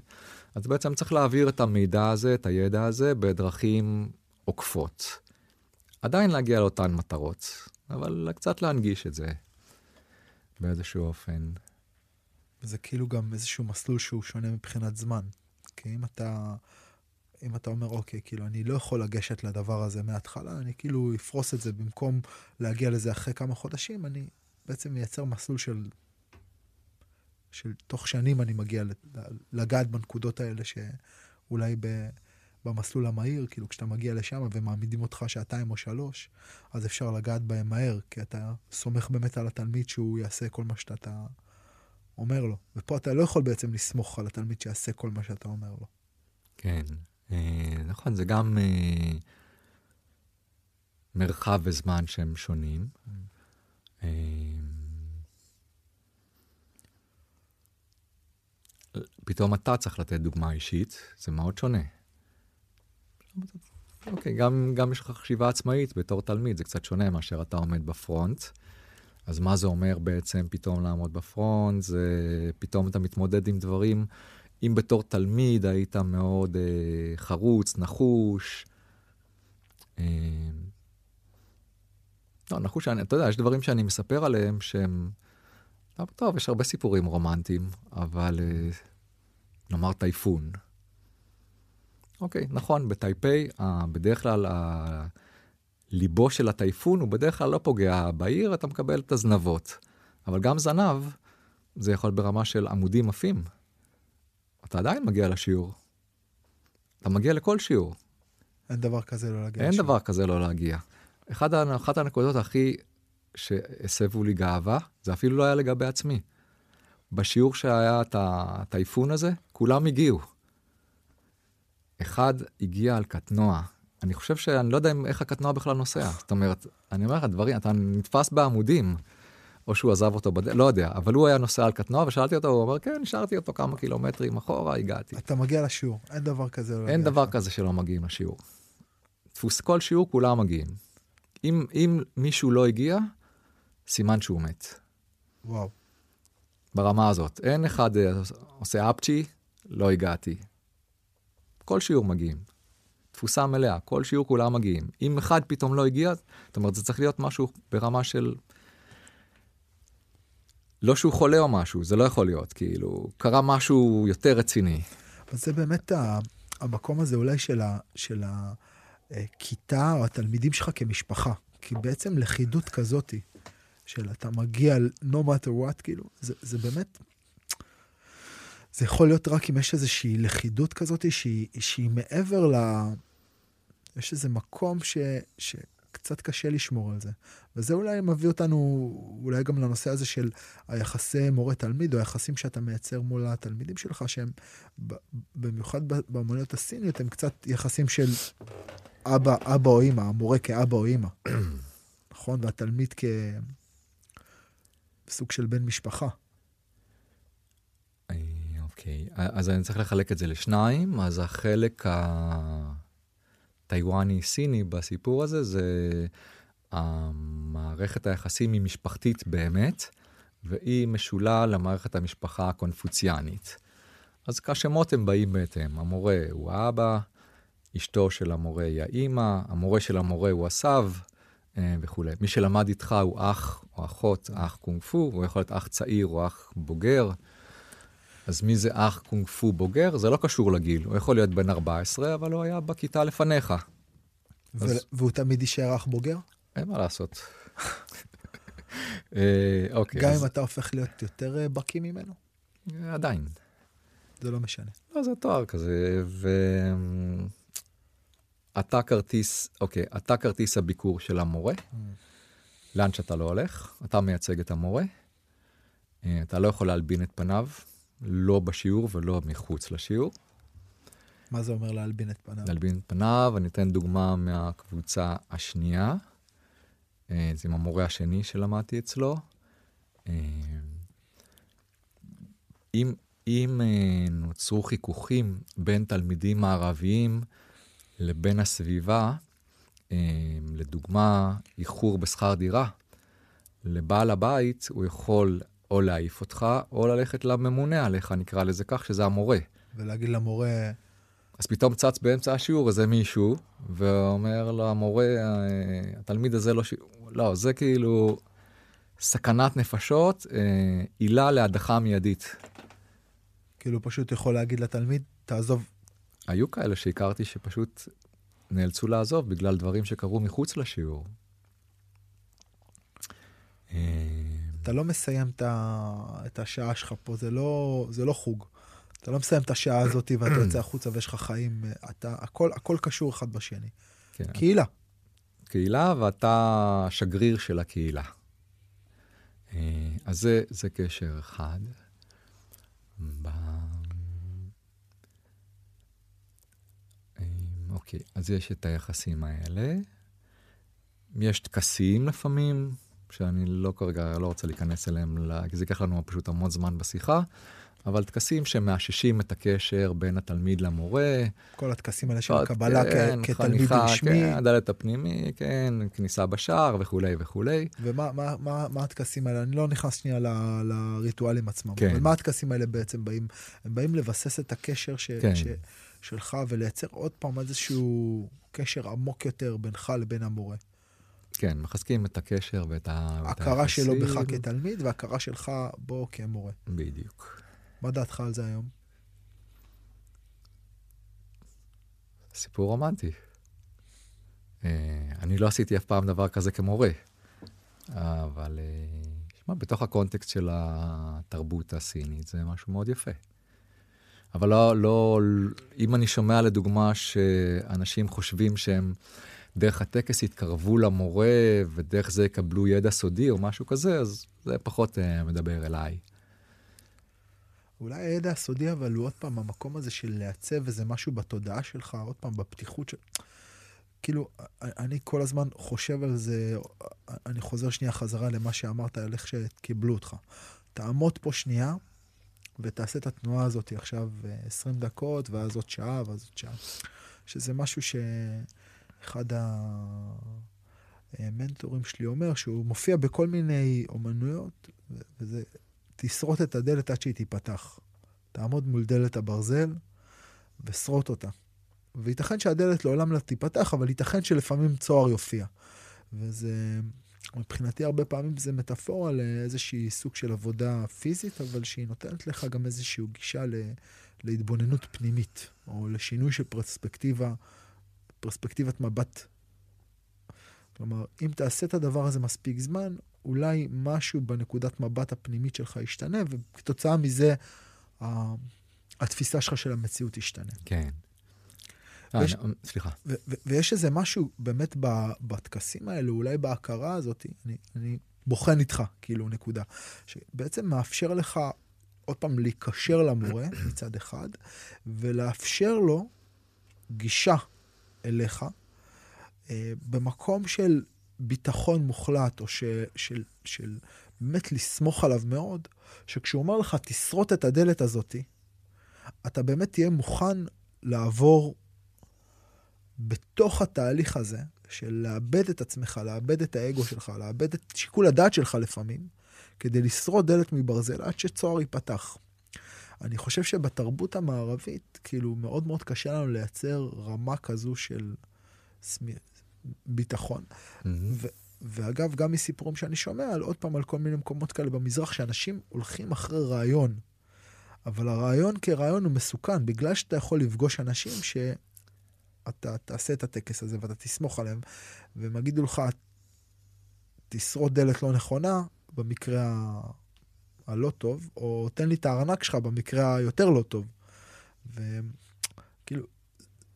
S3: אז בעצם צריך להעביר את המידע הזה, את הידע הזה, בדרכים עוקפות. עדיין להגיע לאותן מטרות, אבל קצת להנגיש את זה באיזשהו אופן.
S2: זה כאילו גם איזשהו מסלול שהוא שונה מבחינת זמן. כי אם אתה, אם אתה אומר, אוקיי, כאילו, אני לא יכול לגשת לדבר הזה מההתחלה, אני כאילו אפרוס את זה במקום להגיע לזה אחרי כמה חודשים, אני בעצם מייצר מסלול של, של תוך שנים אני מגיע לגעת בנקודות האלה שאולי ב... במסלול המהיר, כאילו כשאתה מגיע לשם ומעמידים אותך שעתיים או שלוש, אז אפשר לגעת בהם מהר, כי אתה סומך באמת על התלמיד שהוא יעשה כל מה שאתה אומר לו. ופה אתה לא יכול בעצם לסמוך על התלמיד שיעשה כל מה שאתה אומר לו.
S3: כן, נכון, זה גם אה, מרחב וזמן שהם שונים. אה, פתאום אתה צריך לתת דוגמה אישית, זה מאוד שונה. אוקיי, גם, גם יש לך חשיבה עצמאית בתור תלמיד, זה קצת שונה מאשר אתה עומד בפרונט. אז מה זה אומר בעצם פתאום לעמוד בפרונט? זה פתאום אתה מתמודד עם דברים. אם בתור תלמיד היית מאוד אה, חרוץ, נחוש, אה, לא, נחוש, אני, אתה יודע, יש דברים שאני מספר עליהם שהם... טוב, טוב, יש הרבה סיפורים רומנטיים, אבל אה, נאמר טייפון. אוקיי, נכון, בטייפיי, בדרך כלל ליבו של הטייפון הוא בדרך כלל לא פוגע בעיר, אתה מקבל את הזנבות. אבל גם זנב, זה יכול ברמה של עמודים עפים. אתה עדיין מגיע לשיעור. אתה מגיע לכל שיעור.
S2: אין דבר כזה לא להגיע
S3: אין לשיעור. דבר כזה לא להגיע. אחד, אחת הנקודות הכי שהסבו לי גאווה, זה אפילו לא היה לגבי עצמי. בשיעור שהיה את הטייפון הזה, כולם הגיעו. אחד הגיע על קטנוע. אני חושב שאני לא יודע איך הקטנוע בכלל נוסע. זאת אומרת, אני אומר לך דברים, אתה נתפס בעמודים, או שהוא עזב אותו בדרך, לא יודע, אבל הוא היה נוסע על קטנוע, ושאלתי אותו, הוא אומר, כן, נשארתי אותו כמה קילומטרים אחורה, הגעתי.
S2: אתה מגיע לשיעור, אין דבר כזה
S3: לא אין דבר לך. כזה שלא מגיעים לשיעור. דפוס כל שיעור, כולם מגיעים. אם, אם מישהו לא הגיע, סימן שהוא מת.
S2: וואו.
S3: ברמה הזאת. אין אחד אה, עושה אפצ'י, לא הגעתי. כל שיעור מגיעים. תפוסה מלאה, כל שיעור כולם מגיעים. אם אחד פתאום לא הגיע, זאת אומרת, זה צריך להיות משהו ברמה של... לא שהוא חולה או משהו, זה לא יכול להיות, כאילו, קרה משהו יותר רציני.
S2: אבל זה באמת המקום הזה אולי של, ה, של הכיתה או התלמידים שלך כמשפחה. כי בעצם לכידות כזאתי, של אתה מגיע no matter what, כאילו, זה, זה באמת זה יכול להיות רק אם יש איזושהי לכידות כזאת שהיא, שהיא מעבר ל... יש איזה מקום ש, שקצת קשה לשמור על זה. וזה אולי מביא אותנו אולי גם לנושא הזה של היחסי מורה-תלמיד, או היחסים שאתה מייצר מול התלמידים שלך, שהם במיוחד באמנויות הסיניות, הם קצת יחסים של אבא, אבא או אימא, המורה כאבא או אימא. נכון? והתלמיד כסוג של בן משפחה.
S3: אוקיי, אז אני צריך לחלק את זה לשניים. אז החלק הטיוואני-סיני בסיפור הזה זה המערכת היחסים היא משפחתית באמת, והיא משולה למערכת המשפחה הקונפוציאנית. אז כשמות הם באים בהתאם. המורה הוא האבא, אשתו של המורה היא האימא, המורה של המורה הוא הסב אה, וכולי. מי שלמד איתך הוא אח או אחות, אח קונג פו, הוא יכול להיות אח צעיר או אח בוגר. אז מי זה אח קונג פו בוגר? זה לא קשור לגיל. הוא יכול להיות בן 14, אבל הוא היה בכיתה לפניך.
S2: ו- אז... והוא תמיד יישאר אח בוגר?
S3: אין מה לעשות. אה, אוקיי.
S2: גם אז... אם אתה הופך להיות יותר אה, בקי ממנו?
S3: עדיין.
S2: זה לא משנה.
S3: לא, זה תואר כזה, ו... אתה כרטיס, אוקיי, אתה כרטיס הביקור של המורה, mm. לאן שאתה לא הולך, אתה מייצג את המורה, אה, אתה לא יכול להלבין את פניו, לא בשיעור ולא מחוץ לשיעור.
S2: מה זה אומר להלבין את פניו?
S3: להלבין את פניו, אני אתן דוגמה מהקבוצה השנייה. אה, זה עם המורה השני שלמדתי אצלו. אה, אם, אם אה, נוצרו חיכוכים בין תלמידים מערביים לבין הסביבה, לדוגמה, איחור בשכר דירה, לבעל הבית הוא יכול או להעיף אותך, או ללכת לממונה עליך, נקרא לזה כך, שזה המורה.
S2: ולהגיד למורה...
S3: אז פתאום צץ באמצע השיעור איזה מישהו, ואומר למורה, התלמיד הזה לא ש... לא, זה כאילו... סכנת נפשות, אה, עילה להדחה מיידית.
S2: כאילו פשוט יכול להגיד לתלמיד, תעזוב.
S3: היו כאלה שהכרתי שפשוט נאלצו לעזוב בגלל דברים שקרו מחוץ לשיעור.
S2: אתה לא מסיים. את השעה שלך פה, זה לא, זה לא חוג. אתה לא מסיים את השעה הזאת ואתה יוצא החוצה ויש לך חיים, אתה, הכל, הכל קשור אחד בשני.
S3: כן.
S2: קהילה.
S3: קהילה ואתה שגריר של הקהילה. אה, אז זה, זה קשר אחד. ב... אה, אוקיי, אז יש את היחסים האלה. יש טקסים לפעמים, שאני לא כרגע, לא רוצה להיכנס אליהם, כי זה ייקח לנו פשוט המון זמן בשיחה, אבל טקסים שמאששים את הקשר בין התלמיד למורה.
S2: כל הטקסים האלה של הקבלה כן, כתלמיד חניכה, רשמי.
S3: כן, הדלת הפנימי, כן, כניסה בשער וכולי וכולי.
S2: ומה מה, מה, מה הטקסים האלה? אני לא נכנס שנייה ל, לריטואלים עצמם, כן. אבל מה הטקסים האלה בעצם באים? הם באים לבסס את הקשר ש, כן. ש, שלך ולייצר עוד פעם איזשהו קשר עמוק יותר בינך לבין המורה.
S3: כן, מחזקים את הקשר ואת
S2: היחסים. הכרה שלו בך כתלמיד והכרה שלך בו כמורה.
S3: בדיוק.
S2: מה דעתך על זה היום?
S3: סיפור רומנטי. אה, אני לא עשיתי אף פעם דבר כזה כמורה, אבל אה, שמע, בתוך הקונטקסט של התרבות הסינית זה משהו מאוד יפה. אבל לא, לא, אם אני שומע לדוגמה שאנשים חושבים שהם דרך הטקס יתקרבו למורה ודרך זה יקבלו ידע סודי או משהו כזה, אז זה פחות uh, מדבר אליי.
S2: אולי הידע הסודי, אבל הוא עוד פעם, המקום הזה של לעצב איזה משהו בתודעה שלך, עוד פעם, בפתיחות של... כאילו, אני כל הזמן חושב על זה, אני חוזר שנייה חזרה למה שאמרת על איך שקיבלו אותך. תעמוד פה שנייה ותעשה את התנועה הזאת עכשיו 20 אה, דקות, ואז עוד שעה, ואז עוד שעה. שזה משהו שאחד המנטורים שלי אומר, שהוא מופיע בכל מיני אומנויות, וזה תשרוט את הדלת עד שהיא תיפתח. תעמוד מול דלת הברזל ושרוט אותה. וייתכן שהדלת לעולם לא תיפתח, אבל ייתכן שלפעמים צוהר יופיע. וזה, מבחינתי הרבה פעמים זה מטאפורה לאיזושהי סוג של עבודה פיזית, אבל שהיא נותנת לך גם איזושהי גישה ל, להתבוננות פנימית, או לשינוי של פרספקטיבה, פרספקטיבת מבט. כלומר, אם תעשה את הדבר הזה מספיק זמן, אולי משהו בנקודת מבט הפנימית שלך ישתנה, וכתוצאה מזה התפיסה שלך של המציאות תשתנה.
S3: כן. ויש, אה, סליחה.
S2: ו- ו- ויש איזה משהו באמת בטקסים האלו, אולי בהכרה הזאת, אני, אני בוחן איתך, כאילו, נקודה, שבעצם מאפשר לך עוד פעם להיקשר למורה מצד אחד, ולאפשר לו גישה אליך אה, במקום של ביטחון מוחלט, או ש, של, של באמת לסמוך עליו מאוד, שכשהוא אומר לך, תשרוט את הדלת הזאתי, אתה באמת תהיה מוכן לעבור בתוך התהליך הזה של לאבד את עצמך, לאבד את האגו שלך, לאבד את שיקול הדעת שלך לפעמים, כדי לשרוד דלת מברזל עד שצוהר ייפתח. אני חושב שבתרבות המערבית, כאילו, מאוד מאוד קשה לנו לייצר רמה כזו של ביטחון. Mm-hmm. ו- ואגב, גם מסיפורים שאני שומע, על עוד פעם, על כל מיני מקומות כאלה במזרח, שאנשים הולכים אחרי רעיון. אבל הרעיון כרעיון הוא מסוכן, בגלל שאתה יכול לפגוש אנשים שאתה תעשה את הטקס הזה ואתה תסמוך עליהם, והם יגידו לך, תשרוד דלת לא נכונה, במקרה. הלא טוב, או תן לי את הארנק שלך במקרה היותר לא טוב. וכאילו,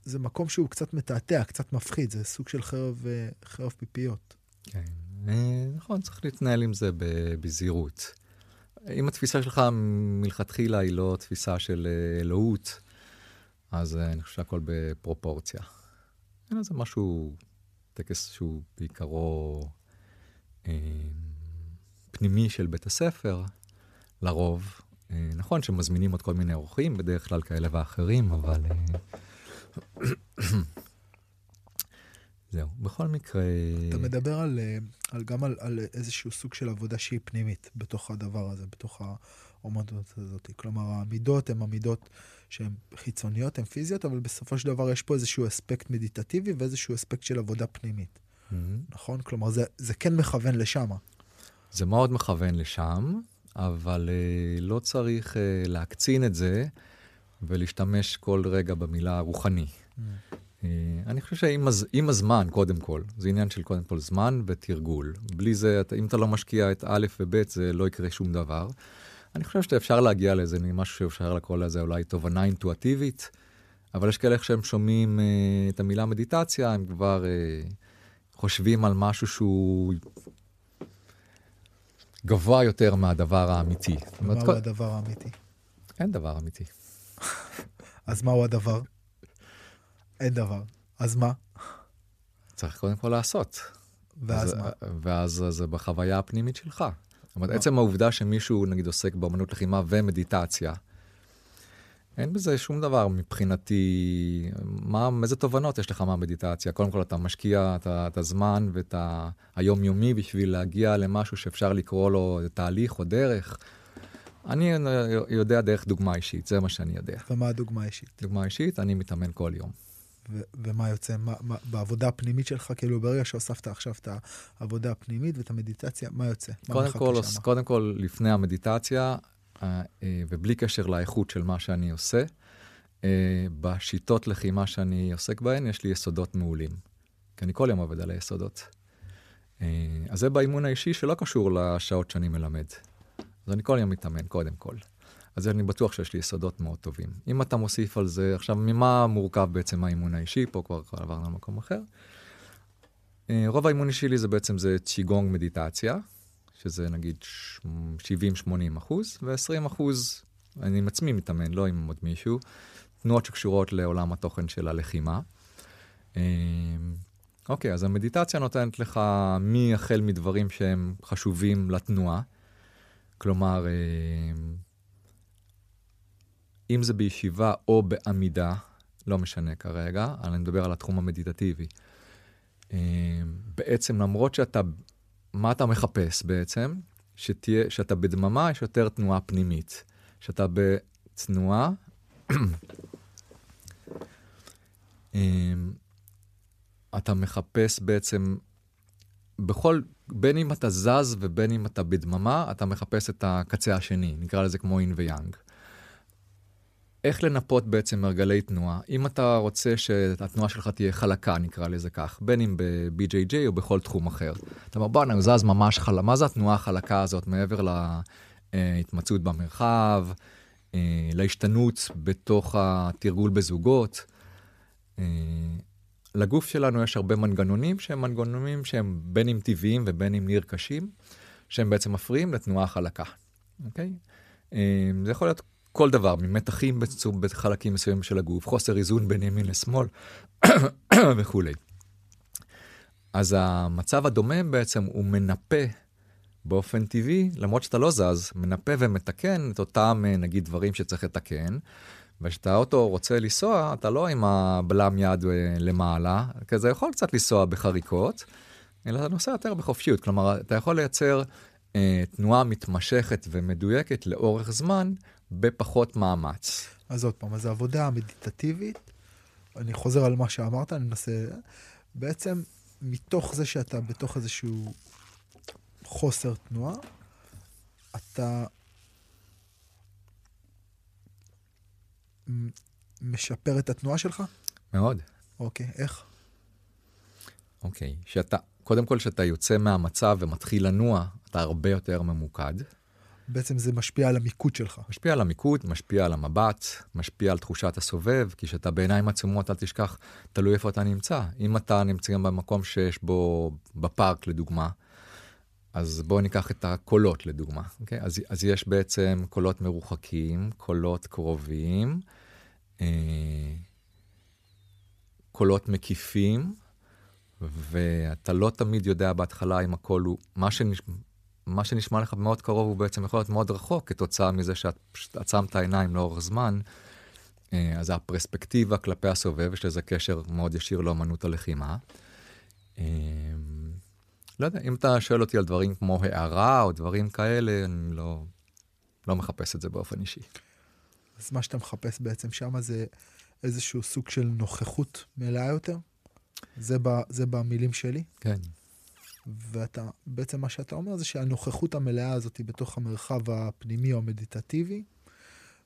S2: זה מקום שהוא קצת מתעתע, קצת מפחיד, זה סוג של חרב, אה, חרב פיפיות.
S3: כן, אה, נכון, צריך להתנהל עם זה בזהירות. אם התפיסה שלך מלכתחילה היא לא תפיסה של אה, אלוהות, אז אני חושב שהכל בפרופורציה. אין איזה משהו, טקס שהוא בעיקרו אה, פנימי של בית הספר, לרוב. אה, נכון שמזמינים עוד כל מיני אורחים, בדרך כלל כאלה ואחרים, אבל... אה, זהו, בכל מקרה...
S2: אתה מדבר על, אה, על גם על, על איזשהו סוג של עבודה שהיא פנימית בתוך הדבר הזה, בתוך האומנות הזאת. כלומר, המידות הן המידות שהן חיצוניות, הן פיזיות, אבל בסופו של דבר יש פה איזשהו אספקט מדיטטיבי ואיזשהו אספקט של עבודה פנימית. Mm-hmm. נכון? כלומר, זה, זה כן מכוון לשם.
S3: זה מאוד מכוון לשם, אבל uh, לא צריך uh, להקצין את זה ולהשתמש כל רגע במילה רוחני. Mm. Uh, אני חושב שעם הז, הזמן, קודם כל, זה עניין של קודם כל זמן ותרגול. בלי זה, אם אתה לא משקיע את א' וב', זה לא יקרה שום דבר. אני חושב שאפשר להגיע לאיזה משהו שאפשר לקרוא לזה אולי תובנה אינטואטיבית, אבל יש כאלה שהם שומעים uh, את המילה מדיטציה, הם כבר uh, חושבים על משהו שהוא גבוה יותר מהדבר האמיתי.
S2: מהו כל... הדבר האמיתי?
S3: אין דבר אמיתי.
S2: אז מהו הדבר? אין דבר. אז מה?
S3: צריך קודם כל לעשות.
S2: ואז מה?
S3: ואז זה בחוויה הפנימית שלך. זאת אומרת, עצם העובדה שמישהו, נגיד, עוסק באמנות לחימה ומדיטציה, אין בזה שום דבר מבחינתי. מה, איזה תובנות יש לך מהמדיטציה? קודם כל, אתה משקיע את, את הזמן ואת היומיומי בשביל להגיע למשהו שאפשר לקרוא לו תהליך או דרך. אני יודע דרך דוגמה אישית, זה מה שאני יודע.
S2: ומה הדוגמה האישית?
S3: דוגמה אישית, אני מתאמן כל יום.
S2: ו- ומה יוצא? מה, מה, בעבודה הפנימית שלך, כאילו ברגע שהוספת עכשיו את העבודה הפנימית ואת המדיטציה, מה יוצא?
S3: קודם, כל, קודם כל, לפני המדיטציה, אה, ובלי קשר לאיכות של מה שאני עושה, אה, בשיטות לחימה שאני עוסק בהן, יש לי יסודות מעולים. כי אני כל יום עובד על היסודות. אה, אז זה באימון האישי שלא קשור לשעות שאני מלמד. אז אני כל יום מתאמן, קודם כל. אז אני בטוח שיש לי יסודות מאוד טובים. אם אתה מוסיף על זה, עכשיו, ממה מורכב בעצם האימון האישי? פה כבר עברנו למקום אחר. רוב האימון האישי לי זה בעצם זה צ'יגונג מדיטציה, שזה נגיד 70-80 אחוז, ו-20 אחוז אני עם עצמי מתאמן, לא עם עוד מישהו. תנועות שקשורות לעולם התוכן של הלחימה. אמ, אוקיי, אז המדיטציה נותנת לך מי החל מדברים שהם חשובים לתנועה. כלומר, אמ, אם זה בישיבה או בעמידה, לא משנה כרגע, אני מדבר על התחום המדיטטיבי. אמ, בעצם למרות שאתה מה אתה מחפש בעצם? שתהיה, שאתה בדממה, יש יותר תנועה פנימית. שאתה בתנועה, אמ, אתה מחפש בעצם, בכל, בין אם אתה זז ובין אם אתה בדממה, אתה מחפש את הקצה השני, נקרא לזה כמו אין ויאנג. איך לנפות בעצם מרגלי תנועה? אם אתה רוצה שהתנועה שלך תהיה חלקה, נקרא לזה כך, בין אם ב-BJJ או בכל תחום אחר. אתה אומר, בואנה, הוא זז ממש חלק, מה זה התנועה החלקה הזאת מעבר להתמצאות במרחב, אה, להשתנות בתוך התרגול בזוגות? אה, לגוף שלנו יש הרבה מנגנונים שהם מנגנונים שהם בין אם טבעיים ובין אם נרכשים, שהם בעצם מפריעים לתנועה חלקה, אוקיי? אה, זה יכול להיות כל דבר, ממתחים בחלקים מסוימים של הגוף, חוסר איזון בין ימין לשמאל וכולי. אז המצב הדומם בעצם הוא מנפה באופן טבעי, למרות שאתה לא זז, מנפה ומתקן את אותם נגיד דברים שצריך לתקן. וכשאתה אוטו רוצה לנסוע, אתה לא עם הבלם יד אה, למעלה, כי זה יכול קצת לנסוע בחריקות, אלא אתה נוסע יותר בחופשיות. כלומר, אתה יכול לייצר אה, תנועה מתמשכת ומדויקת לאורך זמן, בפחות מאמץ.
S2: אז עוד פעם, אז העבודה המדיטטיבית, אני חוזר על מה שאמרת, אני מנסה, בעצם מתוך זה שאתה בתוך איזשהו חוסר תנועה, אתה משפר את התנועה שלך?
S3: מאוד.
S2: אוקיי, איך?
S3: אוקיי, שאתה, קודם כל, כשאתה יוצא מהמצב ומתחיל לנוע, אתה הרבה יותר ממוקד.
S2: בעצם זה משפיע על המיקוד שלך.
S3: משפיע על המיקוד, משפיע על המבט, משפיע על תחושת הסובב, כי כשאתה בעיניים עצומות, אל תשכח, תלוי איפה אתה נמצא. אם אתה נמצא במקום שיש בו, בפארק לדוגמה, אז בואו ניקח את הקולות לדוגמה, אוקיי? אז, אז יש בעצם קולות מרוחקים, קולות קרובים, אה, קולות מקיפים, ואתה לא תמיד יודע בהתחלה אם הקול הוא, מה, שנש, מה שנשמע לך מאוד קרוב הוא בעצם יכול להיות מאוד רחוק כתוצאה מזה שאת פשוט עצמת העיניים לאורך זמן. אה, אז הפרספקטיבה כלפי הסובב, יש לזה קשר מאוד ישיר לאמנות הלחימה. אה, לא יודע, אם אתה שואל אותי על דברים כמו הערה או דברים כאלה, אני לא, לא מחפש את זה באופן אישי.
S2: אז מה שאתה מחפש בעצם שם זה איזשהו סוג של נוכחות מלאה יותר? זה, ב, זה במילים שלי?
S3: כן.
S2: ואתה, בעצם מה שאתה אומר זה שהנוכחות המלאה הזאת בתוך המרחב הפנימי או המדיטטיבי,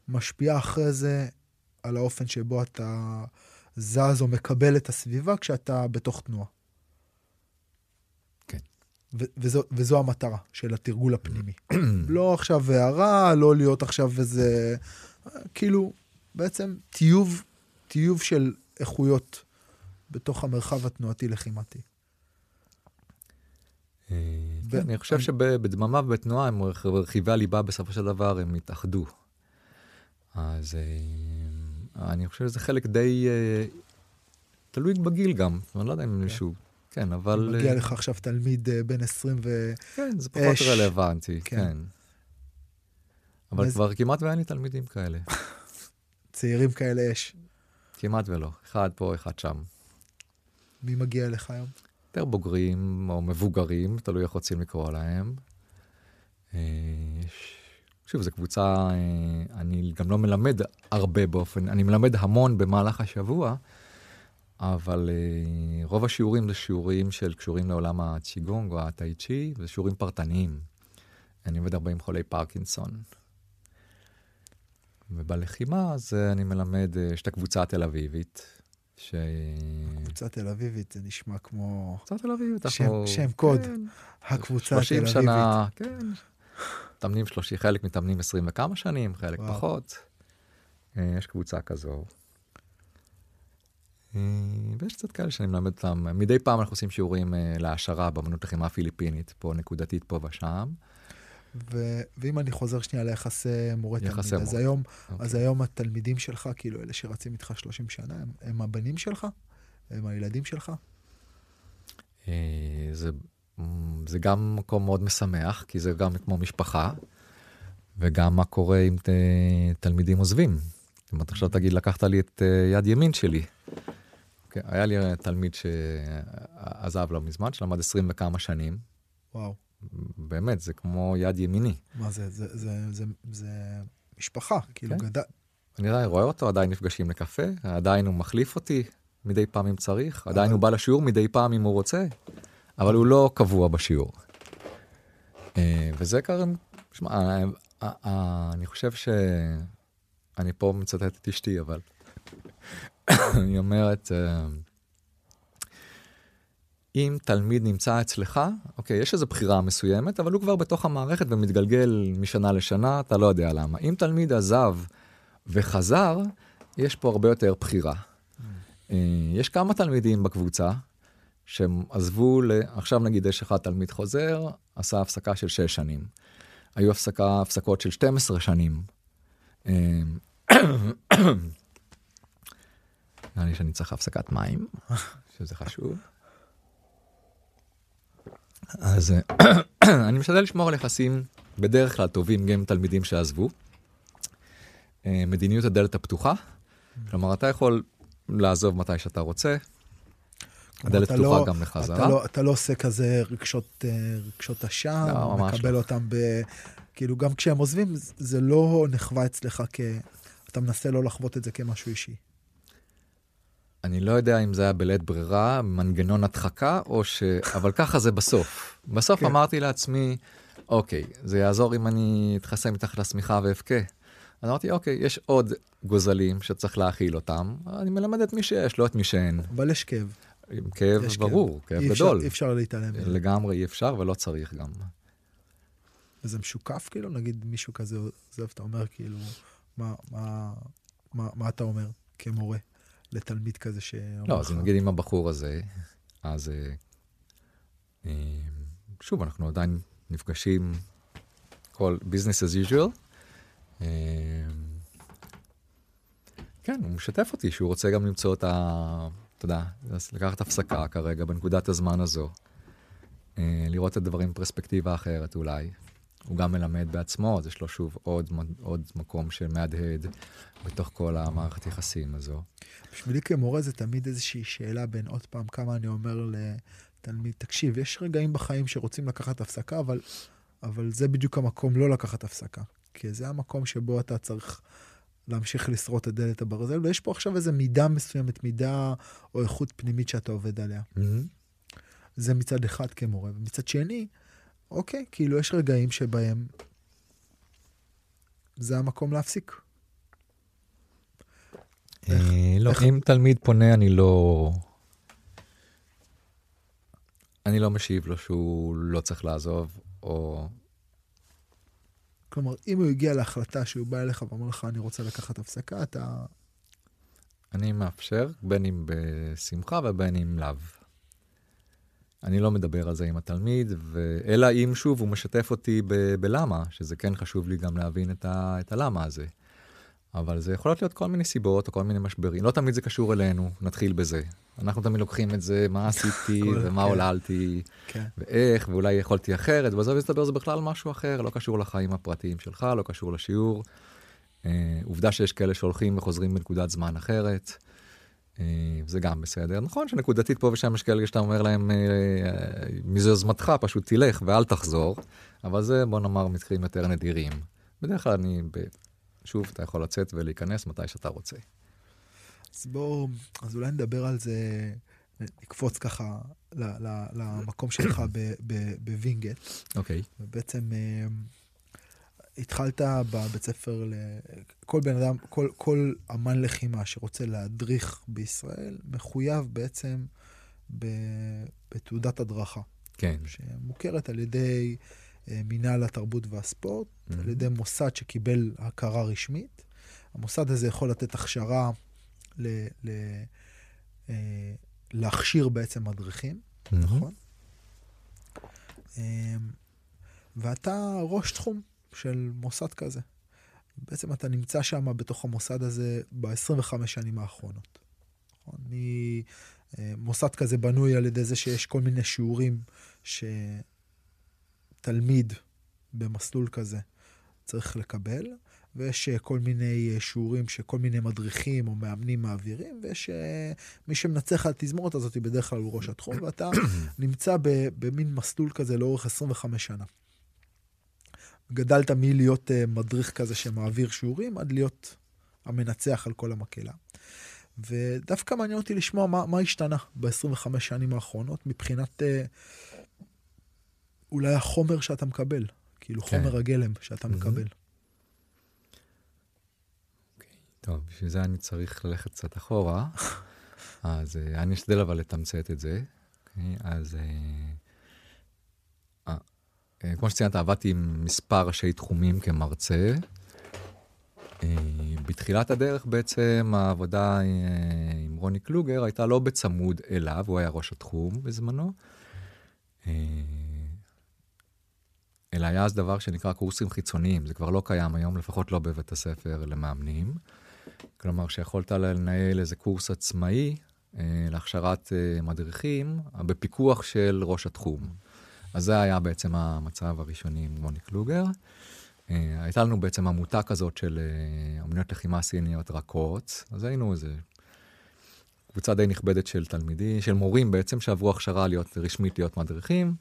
S2: משפיעה אחרי זה על האופן שבו אתה זז או מקבל את הסביבה כשאתה בתוך תנועה.
S3: כן.
S2: ו- וזו, וזו המטרה של התרגול הפנימי. לא עכשיו הערה, לא להיות עכשיו איזה... כאילו, בעצם טיוב, טיוב של איכויות בתוך המרחב התנועתי לחימתי.
S3: כן, אני חושב שבדממה ובתנועה, הם רכיבי הליבה בסופו של דבר, הם התאחדו. אז אה, אני חושב שזה חלק די אה, תלוי בגיל גם, אני לא יודע אם
S2: כן.
S3: מישהו, כן, אבל...
S2: מגיע לך עכשיו תלמיד בן 20 ו...
S3: כן, זה פחות. רלוונטי,
S2: כן.
S3: כן. אבל כבר כמעט ואין לי תלמידים כאלה.
S2: צעירים כאלה אש.
S3: כמעט ולא. אחד פה, אחד שם.
S2: מי מגיע אליך היום?
S3: יותר בוגרים או מבוגרים, תלוי איך רוצים לקרוא להם. אה, שוב, זו קבוצה, אה, אני גם לא מלמד הרבה באופן, אני מלמד המון במהלך השבוע, אבל אה, רוב השיעורים זה שיעורים של קשורים לעולם הצ'יגונג או הטאי צ'י, וזה שיעורים פרטניים. אני עובד הרבה עם חולי פרקינסון. ובלחימה אז אני מלמד, יש את הקבוצה התל אביבית, ש...
S2: קבוצה תל אביבית, זה נשמע כמו
S3: קבוצה תל אביבית,
S2: שם-
S3: אנחנו...
S2: שם קוד.
S3: כן,
S2: הקבוצה
S3: 30
S2: התל אביבית.
S3: שנה, כן. מתאמנים שלושי, חלק מתאמנים 20 וכמה שנים, חלק
S2: וואו.
S3: פחות. אה, יש קבוצה כזו. אה, ויש קצת כאלה שאני מלמד אותם, מדי פעם אנחנו עושים שיעורים אה, להעשרה באמנות לחימה הפיליפינית, פה נקודתית פה ושם.
S2: ו- ואם אני חוזר שנייה ליחסי מורה תלמיד,
S3: יחסי
S2: אז
S3: מורה.
S2: היום,
S3: אוקיי.
S2: אז היום התלמידים שלך, כאילו אלה שרצים איתך 30 שנה, הם, הם הבנים שלך? הם הילדים שלך?
S3: אה, זה, מ, זה גם מקום מאוד משמח, כי זה גם כמו משפחה, וגם מה קורה אם ת, תלמידים עוזבים. זאת אומרת, עכשיו תגיד, לקחת לי את אה, יד ימין שלי. Okay, היה לי אה, תלמיד שעזב לא מזמן, שלמד 20 וכמה שנים.
S2: וואו,
S3: באמת, זה כמו יד ימיני.
S2: מה זה, זה, זה, זה, זה משפחה, כאילו
S3: כן.
S2: גדל...
S3: אני עדיין רואה אותו, עדיין נפגשים לקפה, עדיין הוא מחליף אותי מדי פעם אם צריך, עדיין
S2: אבל-
S3: הוא בא לשיעור מדי פעם אם הוא רוצה, אבל הוא לא קבוע בשיעור. אה, וזה כרגע, שמע, אה, אה, אני חושב ש... אני פה מצטט את אשתי, אבל היא אומרת, אה, אם תלמיד נמצא אצלך, אוקיי, יש איזו בחירה מסוימת, אבל הוא כבר בתוך המערכת ומתגלגל משנה לשנה, אתה לא יודע למה. אם תלמיד עזב וחזר, יש פה הרבה יותר בחירה. אה, יש כמה תלמידים בקבוצה שהם עזבו, ל... עכשיו נגיד יש אחד תלמיד חוזר, עשה הפסקה של 6 שנים. היו הפסקה, הפסקות של 12 שנים. אה, נראה לי שאני צריך הפסקת מים, שזה חשוב. אז אה, אני משתדל לשמור על יחסים בדרך כלל טובים גם עם תלמידים שעזבו. אה, מדיניות הדלת הפתוחה, כלומר אתה יכול לעזוב מתי שאתה רוצה, הדלת
S2: אתה
S3: פתוחה
S2: לא-
S3: גם
S2: אתה
S3: לחזרה.
S2: לא, אתה לא עושה כזה רגשות, אה, רגשות אשם,
S3: לא,
S2: מקבל
S3: לא.
S2: אותם ב... כאילו, גם כשהם עוזבים, זה לא נחווה אצלך כ... אתה מנסה לא לחוות את זה כמשהו אישי.
S3: אני לא יודע אם זה היה בלית ברירה, מנגנון הדחקה, או ש... אבל ככה זה בסוף. בסוף
S2: כן.
S3: אמרתי לעצמי, אוקיי, זה יעזור אם אני אתחסן מתחת לשמיכה ואבכה. אז אמרתי, אוקיי, יש עוד גוזלים שצריך להאכיל אותם, אני מלמד את מי שיש, לא את מי שאין.
S2: אבל יש כאב.
S3: עם כאב
S2: יש
S3: ברור, כאב
S2: אפשר-
S3: גדול.
S2: אי אפשר להתעלם.
S3: לגמרי אי אפשר ולא צריך גם.
S2: וזה משוקף, כאילו, נגיד מישהו כזה עוזב, אתה אומר, כאילו, מה, מה, מה, מה אתה אומר כמורה לתלמיד כזה שאומר
S3: לא? אז נגיד עם הבחור הזה, אז אה, אה, שוב, אנחנו עדיין נפגשים כל business as usual. אה, כן, הוא משתף אותי שהוא רוצה גם למצוא את ה... אתה יודע, לקחת הפסקה כרגע בנקודת הזמן הזו, אה, לראות את הדברים בפרספקטיבה אחרת אולי. הוא גם מלמד בעצמו, אז יש לו שוב עוד, עוד מקום שמהדהד בתוך כל המערכת יחסים הזו.
S2: בשבילי כמורה זה תמיד איזושהי שאלה בין עוד פעם כמה אני אומר לתלמיד, תקשיב, יש רגעים בחיים שרוצים לקחת הפסקה, אבל, אבל זה בדיוק המקום לא לקחת הפסקה. כי זה המקום שבו אתה צריך להמשיך לשרוט את דלת הברזל, ויש פה עכשיו איזו מידה מסוימת, מידה או איכות פנימית שאתה עובד עליה.
S3: Mm-hmm.
S2: זה מצד אחד כמורה, ומצד שני, אוקיי, כאילו יש רגעים שבהם זה המקום להפסיק.
S3: אה, לא, אם תלמיד פונה, אני לא... אני לא משיב לו שהוא לא צריך לעזוב, או...
S2: כלומר, אם הוא הגיע להחלטה שהוא בא אליך ואומר לך, אני רוצה לקחת הפסקה, אתה...
S3: אני מאפשר, בין אם בשמחה ובין אם לאו. אני לא מדבר על זה עם התלמיד, ו... אלא אם שוב הוא משתף אותי ב... בלמה, שזה כן חשוב לי גם להבין את, ה... את הלמה הזה. אבל זה יכול להיות כל מיני סיבות או כל מיני משברים. לא תמיד זה קשור אלינו, נתחיל בזה. אנחנו תמיד לוקחים את זה, מה עשיתי ומה כן. עוללתי, כן. ואיך, ואולי יכולתי אחרת, ובסוף מסתבר זה בכלל משהו אחר, לא קשור לחיים הפרטיים שלך, לא קשור לשיעור. אה, עובדה שיש כאלה שהולכים וחוזרים בנקודת זמן אחרת. אה, זה גם בסדר. נכון שנקודתית פה ושם יש כאלה שאתה אומר להם, אה, מזה יוזמתך, פשוט תלך ואל תחזור, אבל זה בוא נאמר מקרים יותר נדירים. בדרך כלל אני. שוב, אתה יכול לצאת ולהיכנס מתי שאתה רוצה.
S2: אז בואו, אז אולי נדבר על זה, נקפוץ ככה למקום שלך בווינגייט.
S3: אוקיי.
S2: Okay. ובעצם התחלת בבית ספר, כל בן אדם, כל, כל אמן לחימה שרוצה להדריך בישראל, מחויב בעצם בתעודת הדרכה.
S3: כן.
S2: שמוכרת על ידי אה, מינהל התרבות והספורט, mm-hmm. על ידי מוסד שקיבל הכרה רשמית. המוסד הזה יכול לתת הכשרה ל, ל, אה, להכשיר בעצם מדריכים, mm-hmm. נכון? אה, ואתה ראש תחום של מוסד כזה. בעצם אתה נמצא שם בתוך המוסד הזה ב-25 שנים האחרונות. נכון? מוסד כזה בנוי על ידי זה שיש כל מיני שיעורים שתלמיד במסלול כזה צריך לקבל, ויש כל מיני שיעורים שכל מיני מדריכים או מאמנים מעבירים, ויש מי שמנצח על התזמורת הזאת בדרך כלל הוא ראש התחום, ואתה נמצא במין מסלול כזה לאורך 25 שנה. גדלת מלהיות uh, מדריך כזה שמעביר שיעורים, עד להיות המנצח על כל המקהלה. ודווקא מעניין אותי לשמוע מה, מה השתנה ב-25 שנים האחרונות מבחינת uh, אולי החומר שאתה מקבל, כאילו כן. חומר הגלם שאתה mm-hmm. מקבל.
S3: Okay. טוב, בשביל זה אני צריך ללכת קצת אחורה, אז uh, אני אשתדל אבל לתמצת את זה. Okay, אוקיי? אז... Uh... אה, כמו שציינת, עבדתי עם מספר ראשי תחומים כמרצה. אה, בתחילת הדרך בעצם העבודה אה, עם רוני קלוגר הייתה לא בצמוד אליו, הוא היה ראש התחום בזמנו, אלא היה אז דבר שנקרא קורסים חיצוניים, זה כבר לא קיים היום, לפחות לא בבית הספר למאמנים. כלומר, שיכולת לנהל איזה קורס עצמאי להכשרת מדריכים בפיקוח של ראש התחום. אז זה היה בעצם המצב הראשוני עם רוני קלוגר. אה, הייתה לנו בעצם עמותה כזאת של אה, אמניות לחימה סיניות רכות, אז היינו איזה קבוצה די נכבדת של תלמידים, של מורים בעצם, שעברו הכשרה להיות, רשמית להיות מדריכים.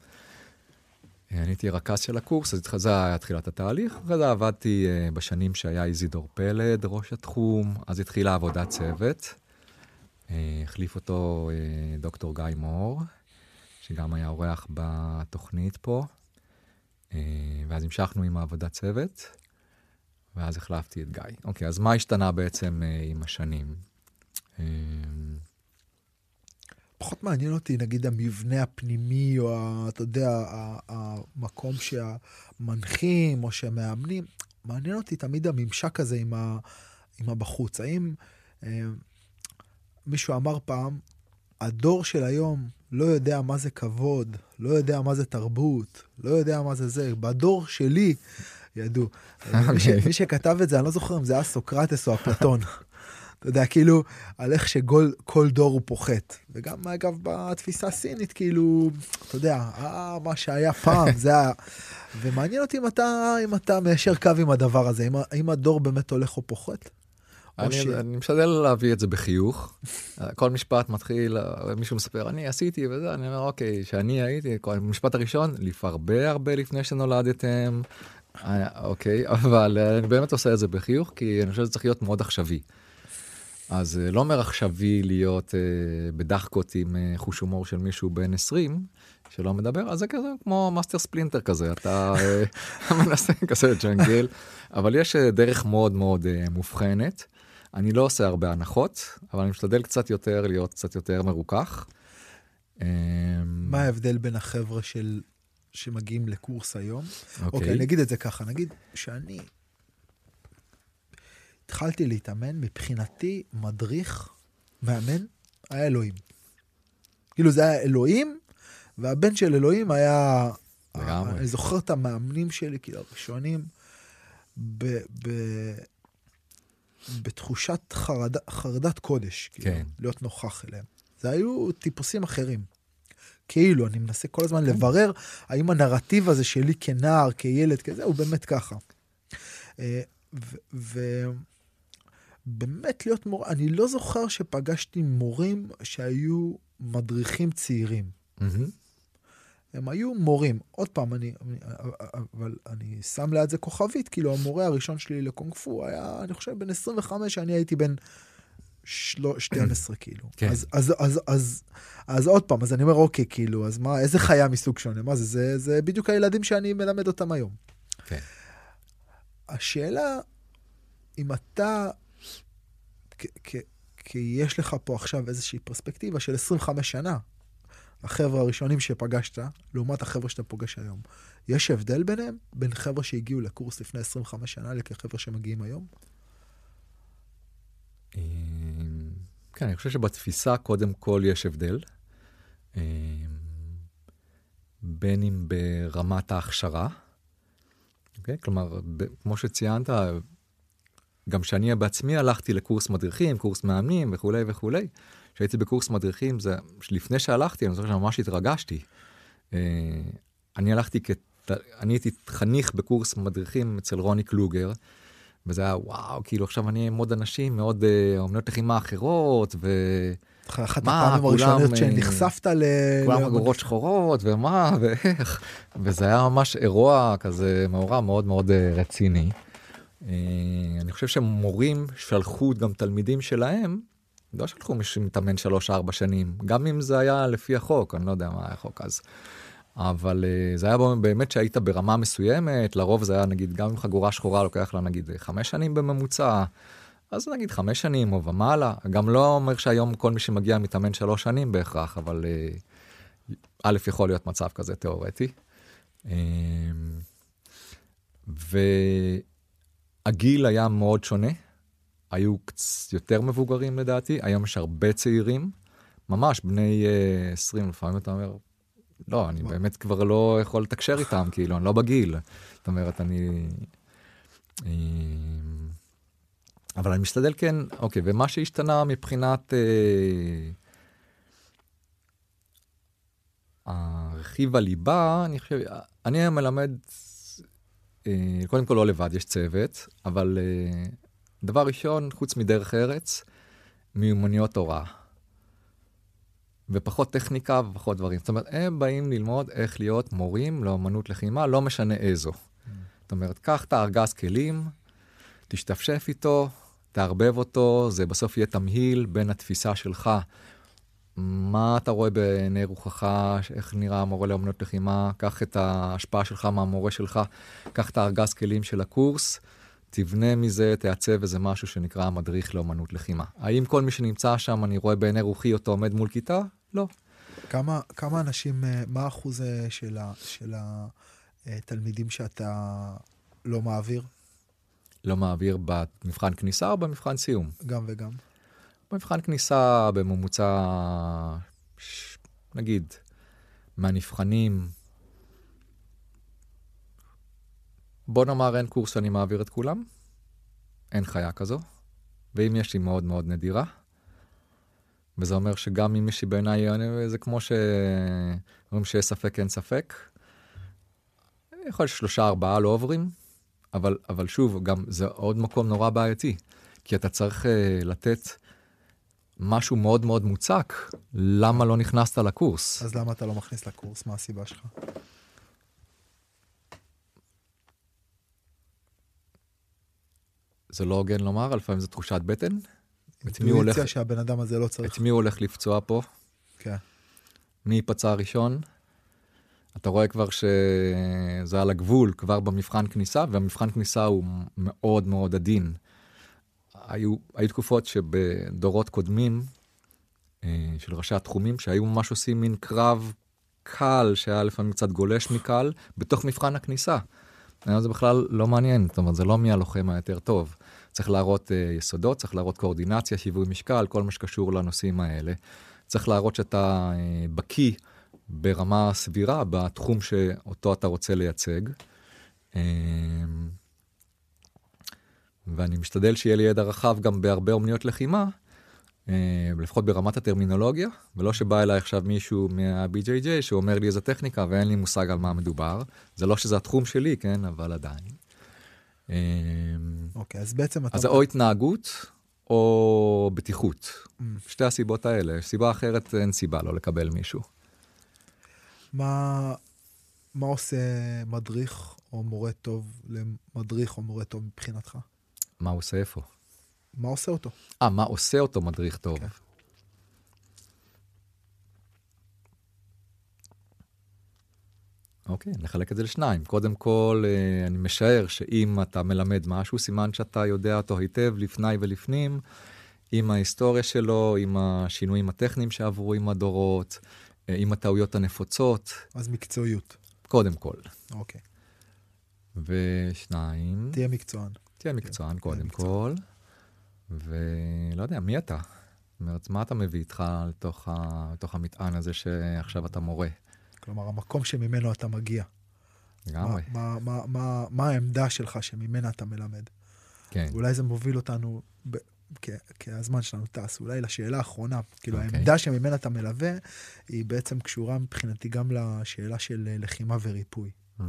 S3: אה, אני הייתי רכז של הקורס, אז זה היה תחילת התהליך. אחרי זה עבדתי בשנים שהיה איזידור פלד, ראש התחום, אז התחילה עבודת צוות. החליף אותו דוקטור גיא מור. שגם היה אורח בתוכנית פה, אה, ואז המשכנו עם העבודת צוות, ואז החלפתי את גיא. אוקיי, אז מה השתנה בעצם אה, עם השנים? אה,
S2: פחות מעניין אותי, נגיד, המבנה הפנימי, או, ה, אתה יודע, המקום שהמנחים או שהמאמנים, מעניין אותי תמיד הממשק הזה עם, ה, עם הבחוץ. האם אה, מישהו אמר פעם, הדור של היום לא יודע מה זה כבוד, לא יודע מה זה תרבות, לא יודע מה זה זה. בדור שלי ידעו. מי, ש, מי שכתב את זה, אני לא זוכר אם זה היה סוקרטס או אפלטון. אתה יודע, כאילו, על איך שכל דור הוא פוחת. וגם, אגב, בתפיסה הסינית, כאילו, אתה יודע, אה, מה שהיה פעם, זה היה... ומעניין אותי אם אתה, אם אתה מיישר קו עם הדבר הזה, אם, אם הדור באמת הולך או פוחת.
S3: אני, ש... אני משתדל להביא את זה בחיוך. כל משפט מתחיל, מישהו מספר, אני עשיתי וזה, אני אומר, אוקיי, שאני הייתי, המשפט הראשון, הרבה הרבה לפני שנולדתם, אה, אוקיי, אבל אני באמת עושה את זה בחיוך, כי אני חושב שזה צריך להיות מאוד עכשווי. אז אה, לא אומר עכשווי להיות אה, בדחקות עם אה, חוש הומור של מישהו בן 20, שלא מדבר, אז זה כזה כמו מאסטר ספלינטר כזה, אתה אה, מנסה כזה ג'נגל, אבל יש אה, דרך מאוד מאוד אה, מובחנת. אני לא עושה הרבה הנחות, אבל אני משתדל קצת יותר להיות קצת יותר מרוכך. אה,
S2: מה ההבדל בין החבר'ה של... שמגיעים לקורס היום?
S3: אוקיי.
S2: אוקיי, אני אגיד את זה ככה, נגיד שאני התחלתי להתאמן, מבחינתי מדריך, מאמן, היה אלוהים. כאילו זה היה אלוהים, והבן של אלוהים היה...
S3: לגמרי.
S2: אני זוכר את המאמנים שלי, כאילו, הראשונים, ב, ב, בתחושת חרד, חרדת קודש, כאילו,
S3: כן.
S2: להיות נוכח אליהם. זה היו טיפוסים אחרים. כאילו, אני מנסה כל הזמן
S3: כן.
S2: לברר האם הנרטיב הזה שלי כנער, כילד, כזה, הוא באמת ככה. אה, ובאמת להיות מורה, אני לא זוכר שפגשתי מורים שהיו מדריכים צעירים.
S3: מהמם.
S2: הם היו מורים. עוד פעם, אני, אני, אבל אני שם ליד זה כוכבית, כאילו המורה הראשון שלי לקונג פו היה, אני חושב, בן 25, אני הייתי בן שלו- 12, כאילו.
S3: כן.
S2: אז, אז, אז, אז, אז עוד פעם, אז אני אומר, אוקיי, כאילו, אז מה, איזה חיה מסוג שונה? מה זה? זה, זה בדיוק הילדים שאני מלמד אותם היום.
S3: כן.
S2: השאלה, אם אתה, כי יש לך פה עכשיו איזושהי פרספקטיבה של 25 שנה, החבר'ה הראשונים שפגשת, לעומת החבר'ה שאתה פוגש היום. יש הבדל ביניהם? בין חבר'ה שהגיעו לקורס לפני 25 שנה לכחבר'ה שמגיעים היום?
S3: אה, כן, אני חושב שבתפיסה קודם כל יש הבדל. אה, בין אם ברמת ההכשרה, אוקיי? כלומר, כמו שציינת, גם שאני בעצמי הלכתי לקורס מדריכים, קורס מאמנים וכולי וכולי, כשהייתי בקורס מדריכים, זה, לפני שהלכתי, אני זוכר שממש התרגשתי. אה, אני הלכתי, כת... אני הייתי חניך בקורס מדריכים אצל רוני קלוגר, וזה היה וואו, כאילו עכשיו אני עם עוד אנשים, מאוד אה, אומנות לחימה אחרות, ו...
S2: אחת הפעמים הראשונות
S3: אה,
S2: שנחשפת ל...
S3: כולם חגורות שחורות, ומה, ואיך. וזה היה ממש אירוע כזה מאורע מאוד מאוד רציני. אני חושב שמורים שלחו גם תלמידים שלהם, לא שלחו מישהו שמתאמן 3-4 שנים, גם אם זה היה לפי החוק, אני לא יודע מה היה החוק אז. אבל אה, זה היה באמת שהיית ברמה מסוימת, לרוב זה היה נגיד גם עם חגורה שחורה לוקח לה נגיד חמש שנים בממוצע, אז נגיד חמש שנים או ומעלה, גם לא אומר שהיום כל מי שמגיע מתאמן שלוש שנים בהכרח, אבל אה, א', יכול להיות מצב כזה תיאורטי. אה, והגיל היה מאוד שונה, היו יותר מבוגרים לדעתי, היום יש הרבה צעירים, ממש בני אה, 20, לפעמים אתה אומר, לא, אני באמת כבר לא יכול לתקשר איתם, כאילו, אני לא בגיל. זאת אומרת, אני... אה, אבל אני משתדל כן, אוקיי, ומה שהשתנה מבחינת אה, הרכיב הליבה, אני חושב, אני היום מלמד, אה, קודם כל לא לבד, יש צוות, אבל אה, דבר ראשון, חוץ מדרך ארץ, מיומנויות הוראה. ופחות טכניקה ופחות דברים. זאת אומרת, הם באים ללמוד איך להיות מורים לאמנות לחימה, לא משנה איזו. זאת אומרת, קח את הארגז כלים, תשתפשף איתו, תערבב אותו, זה בסוף יהיה תמהיל בין התפיסה שלך, מה אתה רואה בעיני רוחך, איך נראה המורה לאמנות לחימה, קח את ההשפעה שלך מהמורה שלך, קח את הארגז כלים של הקורס, תבנה מזה, תעצב איזה משהו שנקרא המדריך לאמנות לחימה. האם כל מי שנמצא שם, אני רואה בעיני רוחי אותו עומד מול כיתה? לא.
S2: כמה, כמה אנשים, אה, מה האחוז אה, של, ה, של התלמידים שאתה לא מעביר?
S3: לא מעביר במבחן כניסה או במבחן סיום?
S2: גם וגם.
S3: במבחן כניסה בממוצע, נגיד, מהנבחנים, בוא נאמר אין קורס שאני מעביר את כולם, אין חיה כזו, ואם יש היא מאוד מאוד נדירה. וזה אומר שגם אם מישהי בעיניי, זה כמו שאומרים שיש ספק אין ספק. יכול להיות ששלושה ארבעה לא עוברים, אבל, אבל שוב, גם זה עוד מקום נורא בעייתי, כי אתה צריך uh, לתת משהו מאוד מאוד מוצק, למה לא נכנסת לקורס.
S2: אז למה אתה לא מכניס לקורס? מה הסיבה שלך?
S3: זה לא הוגן לומר, לפעמים זו תחושת בטן. את מי הוא הולך,
S2: אינטואיציה שהבן אדם הזה לא צריך.
S3: את מי הוא הולך לפצוע פה,
S2: כן.
S3: מי ייפצע ראשון. אתה רואה כבר שזה על הגבול, כבר במבחן כניסה, והמבחן כניסה הוא מאוד מאוד עדין. היו, היו תקופות שבדורות קודמים אה, של ראשי התחומים, שהיו ממש עושים מין קרב קל, שהיה לפעמים קצת גולש מקל, בתוך מבחן הכניסה. היום זה בכלל לא מעניין, זאת אומרת, זה לא מי הלוחם היותר טוב. צריך להראות uh, יסודות, צריך להראות קואורדינציה, שיווי משקל, כל מה שקשור לנושאים האלה. צריך להראות שאתה uh, בקיא ברמה סבירה בתחום שאותו אתה רוצה לייצג. Uh, ואני משתדל שיהיה לי ידע רחב גם בהרבה אומניות לחימה, לפחות ברמת הטרמינולוגיה, ולא שבא אליי עכשיו מישהו מה-BJJ שאומר לי איזה טכניקה ואין לי מושג על מה מדובר. זה לא שזה התחום שלי, כן, אבל עדיין. אה,
S2: אוקיי, אז בעצם אתה...
S3: אז זה או התנהגות או בטיחות. Mm. שתי הסיבות האלה. סיבה אחרת, אין סיבה לא לקבל מישהו.
S2: מה, מה עושה מדריך או מורה טוב למדריך או מורה טוב מבחינתך?
S3: מה הוא עושה איפה?
S2: מה עושה אותו?
S3: אה, מה עושה אותו מדריך טוב? כן. אוקיי, נחלק את זה לשניים. קודם כל, אה, אני משער שאם אתה מלמד משהו, סימן שאתה יודע אותו היטב לפני ולפנים, עם ההיסטוריה שלו, עם השינויים הטכניים שעברו עם הדורות, אה, עם הטעויות הנפוצות.
S2: אז מקצועיות.
S3: קודם כל.
S2: אוקיי.
S3: ושניים...
S2: תהיה מקצוען.
S3: תהיה מקצוען, כן, קודם כל. ולא יודע, מי אתה? זאת אומרת, מה אתה מביא איתך לתוך, ה... לתוך המטען הזה שעכשיו אתה מורה?
S2: כלומר, המקום שממנו אתה מגיע.
S3: לגמרי.
S2: מה, מה, מה, מה, מה העמדה שלך שממנה אתה מלמד?
S3: כן.
S2: אולי זה מוביל אותנו, ב, כי, כי הזמן שלנו טס, אולי לשאלה האחרונה. כאילו, okay. אוקיי. העמדה שממנה אתה מלווה, היא בעצם קשורה מבחינתי גם לשאלה של לחימה וריפוי. Mm-hmm.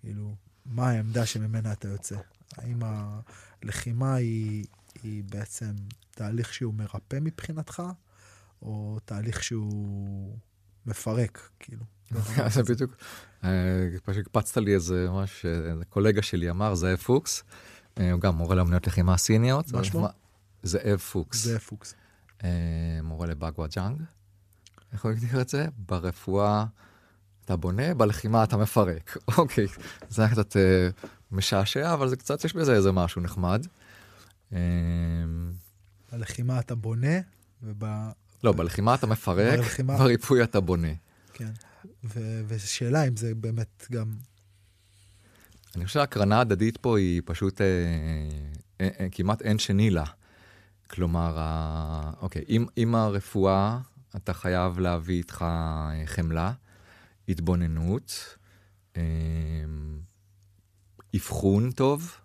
S2: כאילו, מה העמדה שממנה אתה יוצא? האם הלחימה היא, היא בעצם תהליך שהוא מרפא מבחינתך, או תהליך שהוא מפרק, כאילו?
S3: זה בדיוק, אה, פשוט הקפצת לי איזה ממש, קולגה שלי אמר, זאב פוקס, אה, הוא גם מורה לאומנויות לחימה סיניות.
S2: מה שמו?
S3: זאב פוקס.
S2: זאב פוקס.
S3: אה, מורה לבאגווה ג'אנג. איך הוא הגדיר את זה? ברפואה אתה בונה, בלחימה אתה מפרק. אוקיי, זה היה קצת משעשע, אבל זה קצת, יש בזה איזה משהו נחמד.
S2: בלחימה אתה בונה, וב...
S3: לא, בלחימה אתה מפרק, בלחימה... בריפוי אתה בונה.
S2: כן, ושאלה אם זה באמת גם...
S3: אני חושב שהקרנה הדדית פה היא פשוט אה, אה, אה, כמעט אין שני לה. כלומר, ה... אוקיי, עם, עם הרפואה אתה חייב להביא איתך אה, חמלה, התבוננות, אה, אבחון טוב,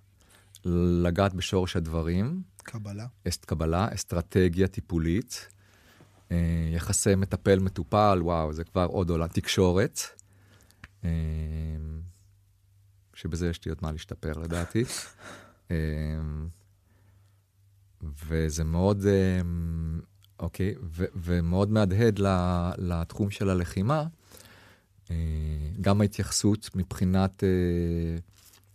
S3: לגעת בשורש הדברים.
S2: קבלה.
S3: אסט קבלה, אסטרטגיה טיפולית. אה, יחסי מטפל-מטופל, וואו, זה כבר עוד עולם. תקשורת, אה, שבזה יש לי עוד מה להשתפר לדעתי. אה, וזה מאוד, אוקיי, ו- ומאוד מהדהד לתחום של הלחימה, גם ההתייחסות מבחינת,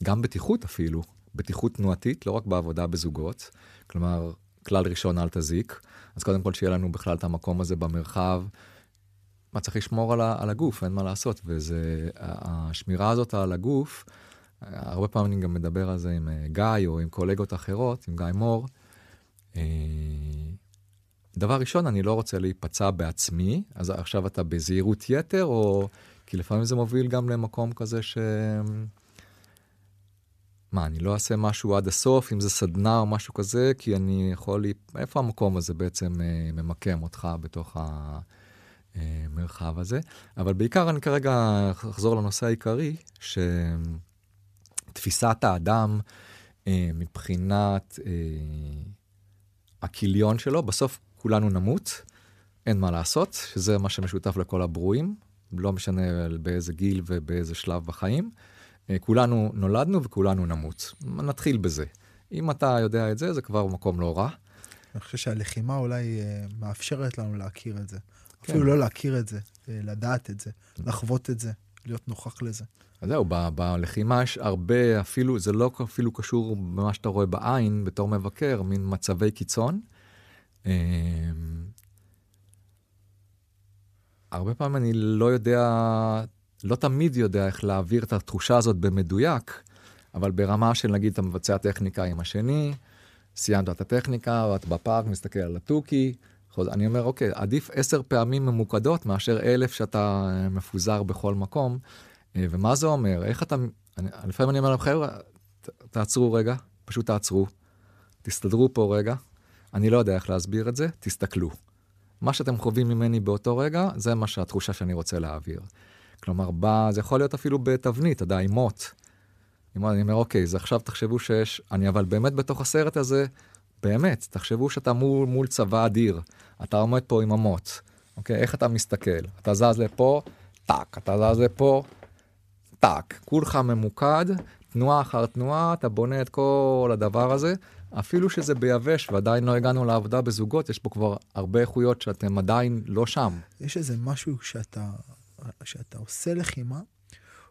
S3: גם בטיחות אפילו, בטיחות תנועתית, לא רק בעבודה בזוגות. כלומר, כלל ראשון, אל תזיק. אז קודם כל שיהיה לנו בכלל את המקום הזה במרחב. מה צריך לשמור על, על הגוף, אין מה לעשות. וזה, השמירה הזאת על הגוף, הרבה פעמים אני גם מדבר על זה עם אה, גיא או עם קולגות אחרות, עם גיא מור. אה, דבר ראשון, אני לא רוצה להיפצע בעצמי, אז עכשיו אתה בזהירות יתר, או... כי לפעמים זה מוביל גם למקום כזה ש... מה, אני לא אעשה משהו עד הסוף, אם זה סדנה או משהו כזה, כי אני יכול... איפה המקום הזה בעצם אה, ממקם אותך בתוך המרחב הזה? אבל בעיקר אני כרגע אחזור לנושא העיקרי, שתפיסת האדם אה, מבחינת אה, הכיליון שלו, בסוף כולנו נמות, אין מה לעשות, שזה מה שמשותף לכל הברואים, לא משנה באיזה גיל ובאיזה שלב בחיים. אה, כולנו נולדנו וכולנו נמות. נתחיל בזה. אם אתה יודע את זה, זה כבר מקום לא רע.
S2: אני חושב שהלחימה אולי אה, מאפשרת לנו להכיר את זה. כן. אפילו לא להכיר את זה, אה, לדעת את זה, לחוות את זה, להיות נוכח לזה.
S3: אז זהו, בלחימה יש הרבה, אפילו, זה לא אפילו קשור במה שאתה רואה בעין בתור מבקר, מין מצבי קיצון, הרבה פעמים אני לא יודע, לא תמיד יודע איך להעביר את התחושה הזאת במדויק, אבל ברמה של נגיד אתה מבצע טכניקה עם השני, סיימת את הטכניקה, ואת בפארק, מסתכל על התוכי, אני אומר, אוקיי, עדיף עשר פעמים ממוקדות מאשר אלף שאתה אה, מפוזר בכל מקום. אה, ומה זה אומר? איך אתה... אני, לפעמים אני אומר להם, חבר'ה, תעצרו רגע, פשוט תעצרו, תסתדרו פה רגע, אני לא יודע איך להסביר את זה, תסתכלו. מה שאתם חווים ממני באותו רגע, זה מה שהתחושה שאני רוצה להעביר. כלומר, בא, זה יכול להיות אפילו בתבנית, אתה יודע, עם מוט. אני אומר, אוקיי, אז עכשיו תחשבו שיש, אני אבל באמת בתוך הסרט הזה, באמת, תחשבו שאתה מול, מול צבא אדיר, אתה עומד פה עם המוט, אוקיי? איך אתה מסתכל? אתה זז לפה, טאק, אתה זז לפה, טאק. כולך ממוקד, תנועה אחר תנועה, אתה בונה את כל הדבר הזה. אפילו שזה ביבש ועדיין לא הגענו לעבודה בזוגות, יש פה כבר הרבה איכויות שאתם עדיין לא שם.
S2: יש איזה משהו שאתה, שאתה עושה לחימה,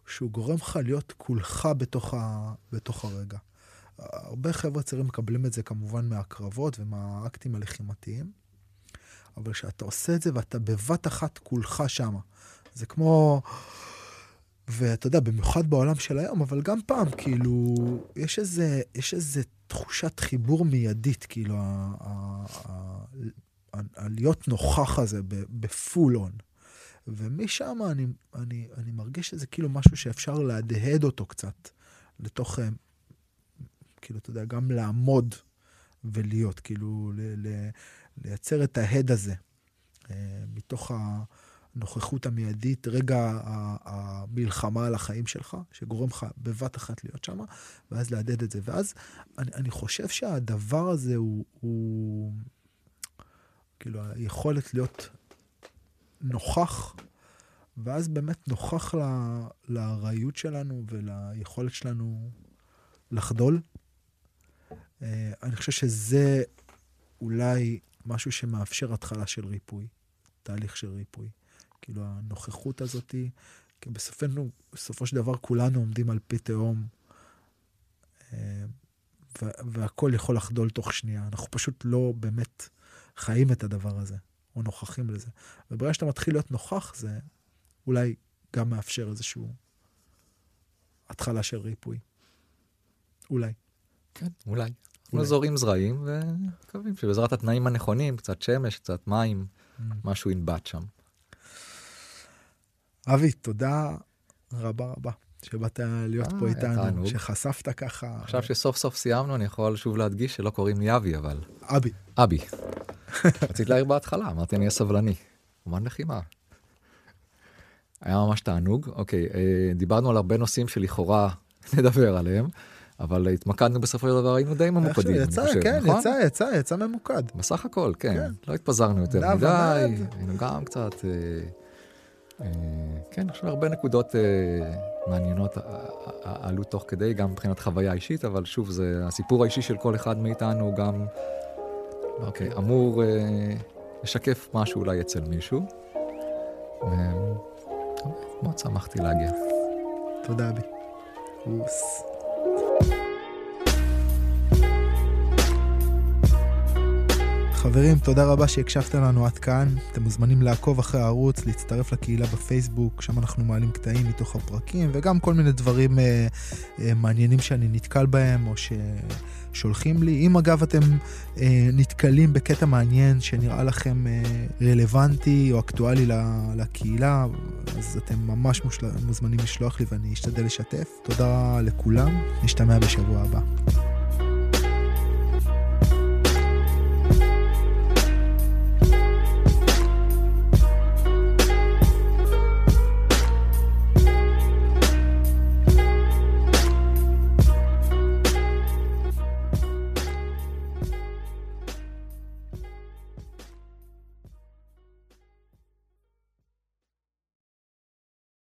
S2: שהוא גורם לך להיות כולך בתוך, ה, בתוך הרגע. הרבה חבר'ה צעירים מקבלים את זה כמובן מהקרבות ומהאקטים הלחימתיים, אבל כשאתה עושה את זה ואתה בבת אחת כולך שמה, זה כמו... ואתה יודע, במיוחד בעולם של היום, אבל גם פעם, כאילו, יש איזה, יש איזה תחושת חיבור מיידית, כאילו, הלהיות נוכח הזה בפול און. ומשם אני, אני, אני מרגיש שזה כאילו משהו שאפשר להדהד אותו קצת לתוך, אה, כאילו, אתה יודע, גם לעמוד ולהיות, כאילו, ל, ל, לייצר את ההד הזה אה, מתוך הנוכחות המיידית, רגע המלחמה על החיים שלך, שגורם לך בבת אחת להיות שם, ואז להדהד את זה. ואז אני, אני חושב שהדבר הזה הוא, הוא כאילו, היכולת להיות נוכח, ואז באמת נוכח ל, לארעיות שלנו וליכולת שלנו לחדול. אה, אני חושב שזה אולי משהו שמאפשר התחלה של ריפוי, תהליך של ריפוי. כאילו הנוכחות הזאתי, כי בסופנו, בסופו של דבר כולנו עומדים על פי תהום, אה, והכל יכול לחדול תוך שנייה. אנחנו פשוט לא באמת חיים את הדבר הזה. או נוכחים לזה. וברגע שאתה מתחיל להיות נוכח, זה אולי גם מאפשר איזושהי התחלה של ריפוי. אולי.
S3: כן, אולי. אנחנו זורים זרעים ומקווים שבעזרת התנאים הנכונים, קצת שמש, קצת מים, mm. משהו ינבט שם.
S2: אבי, תודה רבה רבה שבאת להיות פה אה, איתנו, שחשפת ככה.
S3: עכשיו שסוף סוף סיימנו, אני יכול שוב להדגיש שלא קוראים לי אבי, אבל...
S2: אבי.
S3: אבי. רצית להעיר בהתחלה, אמרתי אני אהיה סבלני. אומן לחימה. היה ממש תענוג. אוקיי, אה, דיברנו על הרבה נושאים שלכאורה נדבר עליהם, אבל התמקדנו בסופו של דבר, היינו די ממוקדים,
S2: יצא, אני חושב, כן, נכון? יצא, יצא, יצא ממוקד.
S3: בסך הכל, כן. כן. לא התפזרנו יותר מדי, היינו גם קצת... אה, כן, יש הרבה נקודות מעניינות עלו תוך כדי, גם מבחינת חוויה אישית, אבל שוב, זה הסיפור האישי של כל אחד מאיתנו, גם אוקיי, אמור אה, לשקף משהו אולי אצל מישהו. ו... מאוד שמחתי להגיע.
S2: תודה, אבי. חברים, תודה רבה שהקשבתם לנו עד כאן. אתם מוזמנים לעקוב אחרי הערוץ, להצטרף לקהילה בפייסבוק, שם אנחנו מעלים קטעים מתוך הפרקים, וגם כל מיני דברים אה, אה, מעניינים שאני נתקל בהם, או ששולחים לי. אם אגב אתם אה, נתקלים בקטע מעניין שנראה לכם אה, רלוונטי או אקטואלי לקהילה, אז אתם ממש. מוזמנים לשלוח לי ואני אשתדל לשתף. תודה לכולם, נשתמע בשבוע הבא.